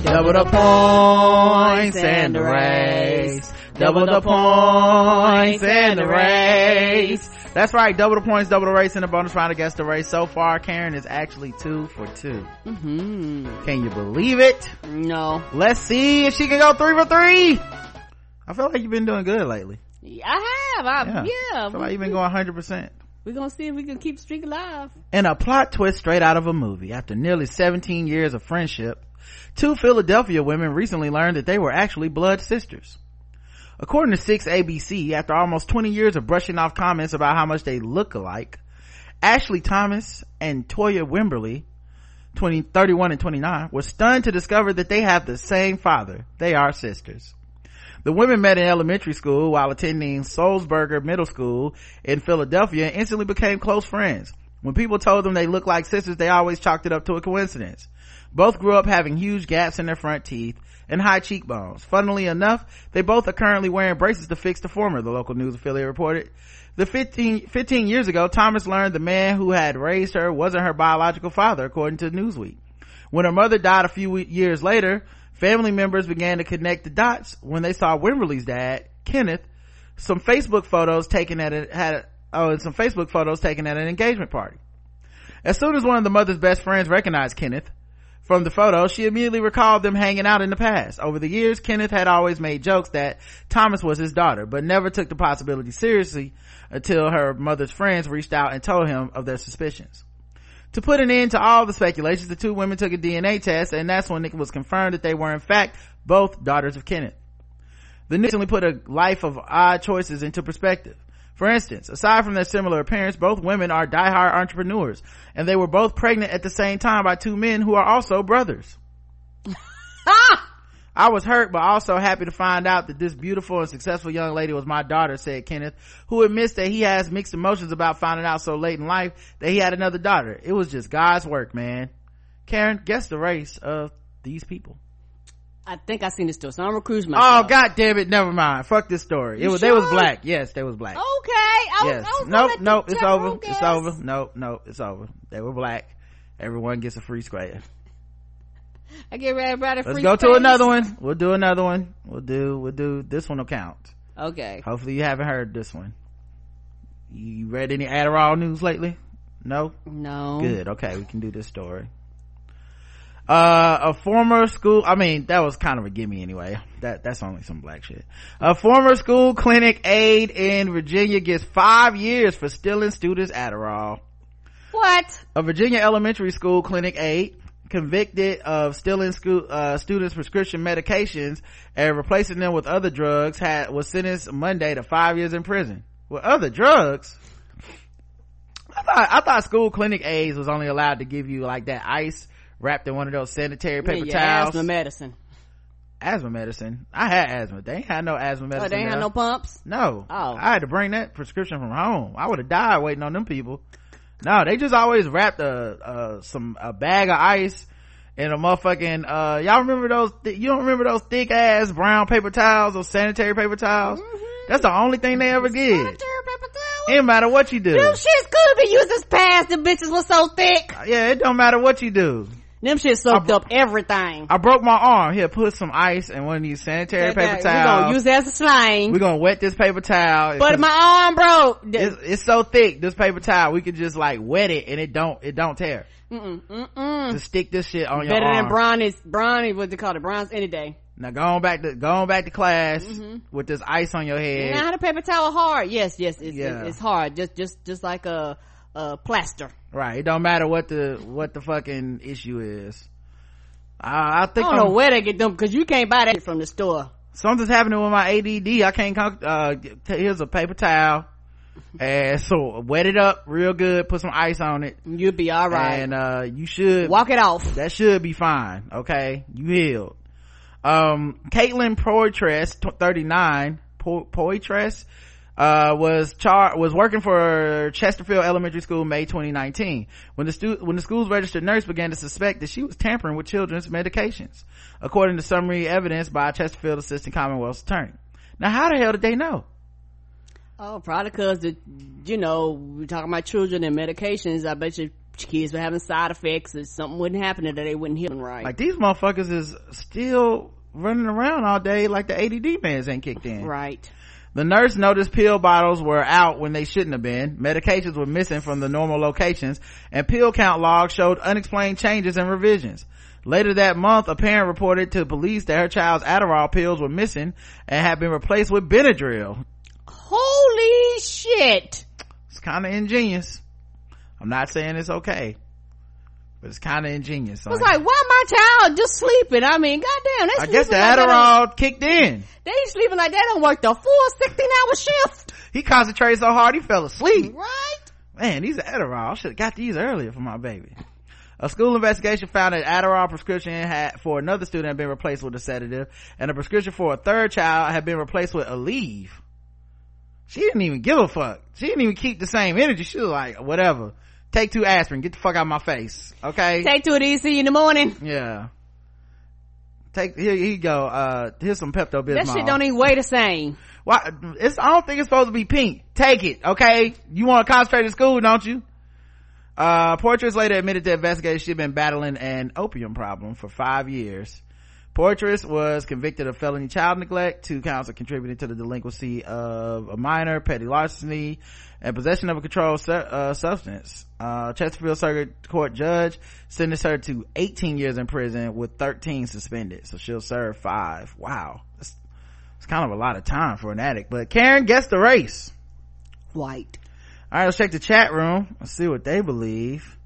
Double the points and the race. Double the points and the race. That's right, double the points, double the race in the bonus round against the race. So far, Karen is actually two for 2 Mm-hmm. Can you believe it? No. Let's see if she can go three for three. I feel like you've been doing good lately. I have. I, Yeah. yeah. I feel like you've been going 100%. We're gonna see if we can keep streak alive. In a plot twist straight out of a movie, after nearly 17 years of friendship, two Philadelphia women recently learned that they were actually blood sisters. According to 6 ABC, after almost 20 years of brushing off comments about how much they look alike, Ashley Thomas and Toya Wimberly, 20, 31 and 29, were stunned to discover that they have the same father. They are sisters. The women met in elementary school while attending Sulzberger Middle School in Philadelphia and instantly became close friends. When people told them they looked like sisters, they always chalked it up to a coincidence. Both grew up having huge gaps in their front teeth and high cheekbones. Funnily enough, they both are currently wearing braces to fix the former, the local news affiliate reported. The 15, 15 years ago, Thomas learned the man who had raised her wasn't her biological father, according to Newsweek. When her mother died a few years later, family members began to connect the dots when they saw Wimberly's dad, Kenneth, some Facebook photos taken at a, had, oh, and some Facebook photos taken at an engagement party. As soon as one of the mother's best friends recognized Kenneth from the photo, she immediately recalled them hanging out in the past. Over the years, Kenneth had always made jokes that Thomas was his daughter, but never took the possibility seriously until her mother's friends reached out and told him of their suspicions. To put an end to all the speculations, the two women took a DNA test, and that's when it was confirmed that they were in fact both daughters of Kenneth. The news put a life of odd choices into perspective. For instance, aside from their similar appearance, both women are diehard entrepreneurs, and they were both pregnant at the same time by two men who are also brothers. I was hurt, but also happy to find out that this beautiful and successful young lady was my daughter, said Kenneth, who admits that he has mixed emotions about finding out so late in life that he had another daughter. It was just God's work, man. Karen, guess the race of these people. I think I seen this story, so I'm gonna recruit Oh, god damn it, never mind. Fuck this story. It You was, they was black. Yes, they was black. Okay. I was, yes. I was Nope, nope, it's over. general It's over. Nope, nope, it's over. They were black. Everyone gets a free square. I get ready about a Let's free go to another one. We'll do another one. We'll do, we'll do, this one will count. Okay. Hopefully you haven't heard this one. You read any Adderall news lately? No? No. Good. Okay, we can do this story. Uh, a former school, I mean, that was kind of a gimme anyway. That, that's only some black shit. A former school clinic aide in Virginia gets five years for stealing students Adderall. What? A Virginia elementary school clinic aide convicted of stealing school, uh, students prescription medications and replacing them with other drugs had, was sentenced Monday to five years in prison. With other drugs? I thought, I thought school clinic aides was only allowed to give you like that ice wrapped in one of those sanitary paper yeah, towels. asthma medicine. asthma medicine. I had asthma. They ain't had no asthma Oh, medicine. they ain't have there. no pumps. No. Oh. I had to bring that prescription from home. I would have died waiting on them people. No, they just always wrapped a, uh, some, a bag of ice in a motherfucking, uh, y'all remember those, th- you don't remember those thick ass brown paper towels, or sanitary paper towels? That's the only thing they ever did. Sanitary paper towels. It don't matter what you do. Them shits could be used as pads. The bitches was so thick. Yeah, it don't matter what you do. Them shit soaked up everything. I broke my arm. Here, put some ice in one of these sanitary paper towels. We towels. gonna use that as a slang. We're gonna wet this paper towel. But my arm broke. it's, it's so thick this paper towel we could just like wet it and it don't it don't tear Mm-mm, mm-mm. just stick this shit on your Better than brownies. Brownie, what they call it? Browns any day. now go on back to go on back to class mm-hmm. with this ice on your head Now, how the paper towel hard? Yes, yes, it's, Yeah. it's, it's hard. Just, just, just like a, a plaster. right it don't matter what the what the fucking issue is I, I I think don't know I'm- where they get them because you can't buy that from the store. something's happening with my ADD I can't uh here's a paper towel and so wet it up real good put some ice on it You'll be all right. and uh you should Walk it off. that should be fine okay you healed um caitlin poitras t- 39 po- poitras uh was char was working for chesterfield elementary school may 2019 when the stu- when the school's registered nurse began to suspect that she was tampering with children's medications according to summary evidence by chesterfield assistant commonwealth attorney now how the hell did they know Oh, probably because the, you know, we're talking about children and medications. I bet your kids were having side effects or something wouldn't happen to that they wouldn't heal them right. like these motherfuckers is still running around all day like the add meds ain't kicked in right. The nurse noticed pill bottles were out when they shouldn't have been. Medications were missing from the normal locations and pill count logs showed unexplained changes and revisions. Later that month, a parent reported to police that her child's Adderall pills were missing and had been replaced with Benadryl. Holy shit. It's kind of ingenious. I'm not saying it's okay, but it's kind of ingenious. I was like, why my child just sleeping? I mean, goddamn, they I guess the like Adderall kicked in. They sleeping like they don't work the full 16 hour shift. He concentrated so hard he fell asleep. Right? Man, these are Adderall. I should have got these earlier for my baby. A school investigation found that Adderall prescription had for another student had been replaced with a sedative, and a prescription for a third child had been replaced with a leave. She didn't even give a fuck. She didn't even keep the same energy. She was like, whatever. Take two aspirin. Get the fuck out of my face. Okay? Take two of these, see you in the morning. yeah. Take, here, here you go. Uh, here's some Pepto-Bismol. That shit don't even weigh the same. Why? It's. I don't think it's supposed to be pink. Take it, okay? You want to concentrate in school, don't you? Uh, portraits later admitted to investigators she'd been battling an opium problem for five years. Portress was convicted of felony child neglect, two counts of contributing to the delinquency of a minor, petty larceny, and possession of a controlled su- uh, substance. Uh, Chesterfield Circuit Court judge sentenced her to 18 years in prison with 13 suspended, so she'll serve five. Wow. That's, it's kind of a lot of time for an addict, but Karen gets the race. White. All right, let's check the chat room. Let's see what they believe.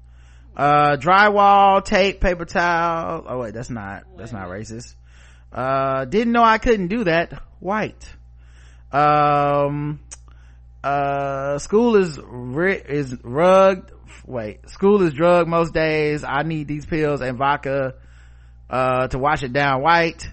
Uh, drywall, tape, paper towel. Oh wait, that's not, that's not racist. Uh, didn't know I couldn't do that. White. Um, uh, school is ri- is rugged. Wait, school is drug most days. I need these pills and vodka, uh, to wash it down. White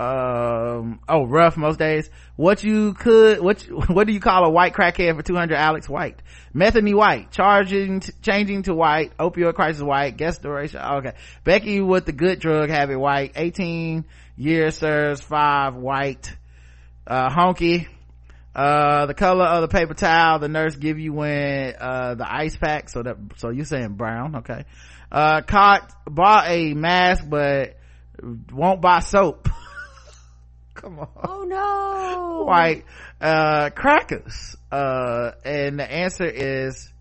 um oh rough most days. What you could what what do you call a white crackhead for 200 alex white? Methany white charging changing to white opioid crisis white guest duration okay. Becky with the good drug habit white 18 years serves five white uh honky. Uh the color of the paper towel the nurse give you when uh the ice pack so that so you're saying brown okay. Uh caught bought a mask but won't buy soap come on. Oh no. white uh crackers. Uh and the answer is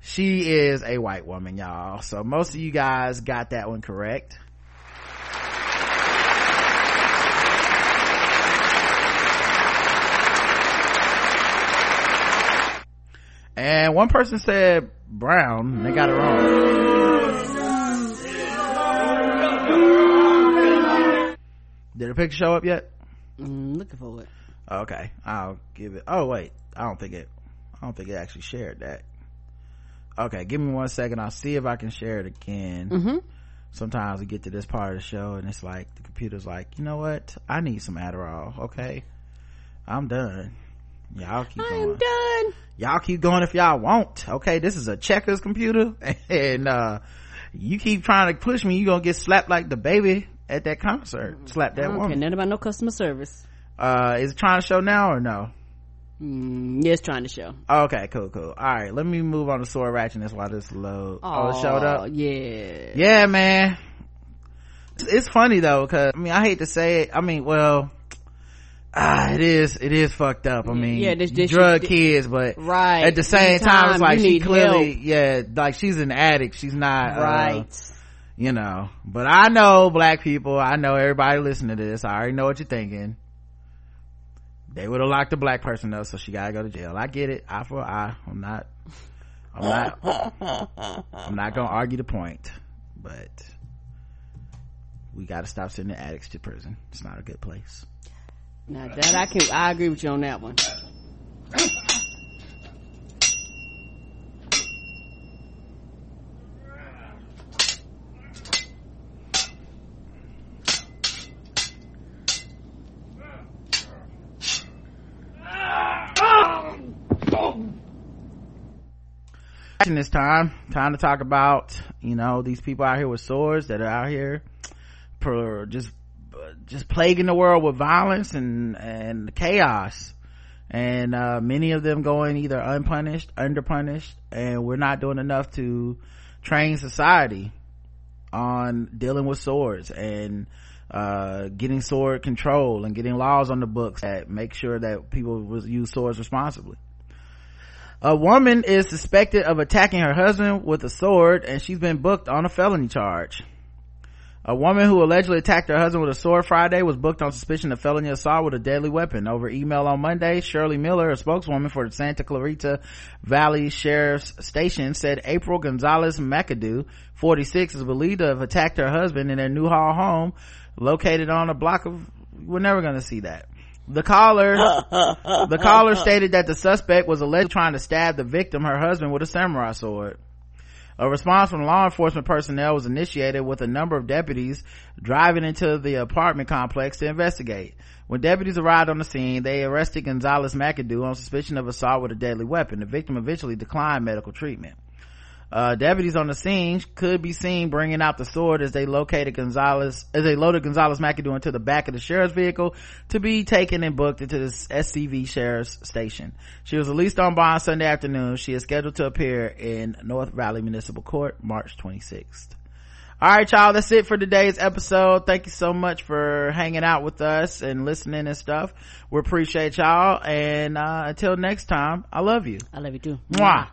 she is a white woman y'all. So most of you guys got that one correct. And one person said brown they got it wrong did the picture show up yet Mm, looking for it. okay i'll give it oh wait i don't think it i don't think it actually shared that okay give me one second i'll see if i can share it again Mm-hmm. sometimes we get to this part of the show and it's like the computer's like you know what i need some adderall okay i'm done y'all keep going. I going done. y'all keep going if y'all want okay this is a checkers computer and uh you keep trying to push me you gonna get slapped like the baby at that concert. Slap that care woman. nothing about no customer service. uh is it trying to show now or no? Mm, yeah, it's trying to show. okay cool cool. All right let me move on to sword ratchetness while this load oh it showed up? Yeah. yeah man. It's, it's funny though because i mean i hate to say it. I mean well ah it is it is fucked up. I mean Yeah, this- this- drug this- kids but Right. at the same time, it's like she clearly help. yeah like she's an addict. She's not uh, Right. You know but i know black people i know everybody listening to this i already know what you're thinking. They would have locked the black person up so she gotta go to jail. I get it eye for eye i'm not i'm not i'm not gonna argue the point but we gotta stop sending addicts to prison. It's not a good place. Now that I can, I agree with you on that one. This time time to talk about you know these people out here with swords that are out here for just just plaguing the world with violence and and chaos. And uh, many of them going either unpunished underpunished and we're not doing enough to train society on dealing with swords and uh, getting sword control and getting laws on the books that make sure that people use swords responsibly a woman is suspected of attacking her husband with a sword and she's been booked on a felony charge. A woman who allegedly attacked her husband with a sword Friday was booked on suspicion of felony assault with a deadly weapon. Over email on Monday, Shirley Miller, a spokeswoman for the Santa Clarita Valley Sheriff's Station, said April Gonzalez McAdoo, 46, is believed to have attacked her husband in their Newhall home located on a block of, we're never gonna see that. The caller, the caller stated that the suspect was allegedly trying to stab the victim, her husband, with a samurai sword. A response from law enforcement personnel was initiated with a number of deputies driving into the apartment complex to investigate. When deputies arrived on the scene, they arrested Gonzalez McAdoo on suspicion of assault with a deadly weapon. The victim eventually declined medical treatment. Uh, deputies on the scene could be seen bringing out the sword as they located Gonzalez, as they loaded Gonzalez McAdoo into the back of the sheriff's vehicle to be taken and booked into the SCV sheriff's station. She was released on bond Sunday afternoon. She is scheduled to appear in North Valley Municipal Court March 26th. All right, y'all. That's it for today's episode. Thank you so much for hanging out with us and listening and stuff. We appreciate y'all. And, uh, until next time, I love you. I love you too. Mwah.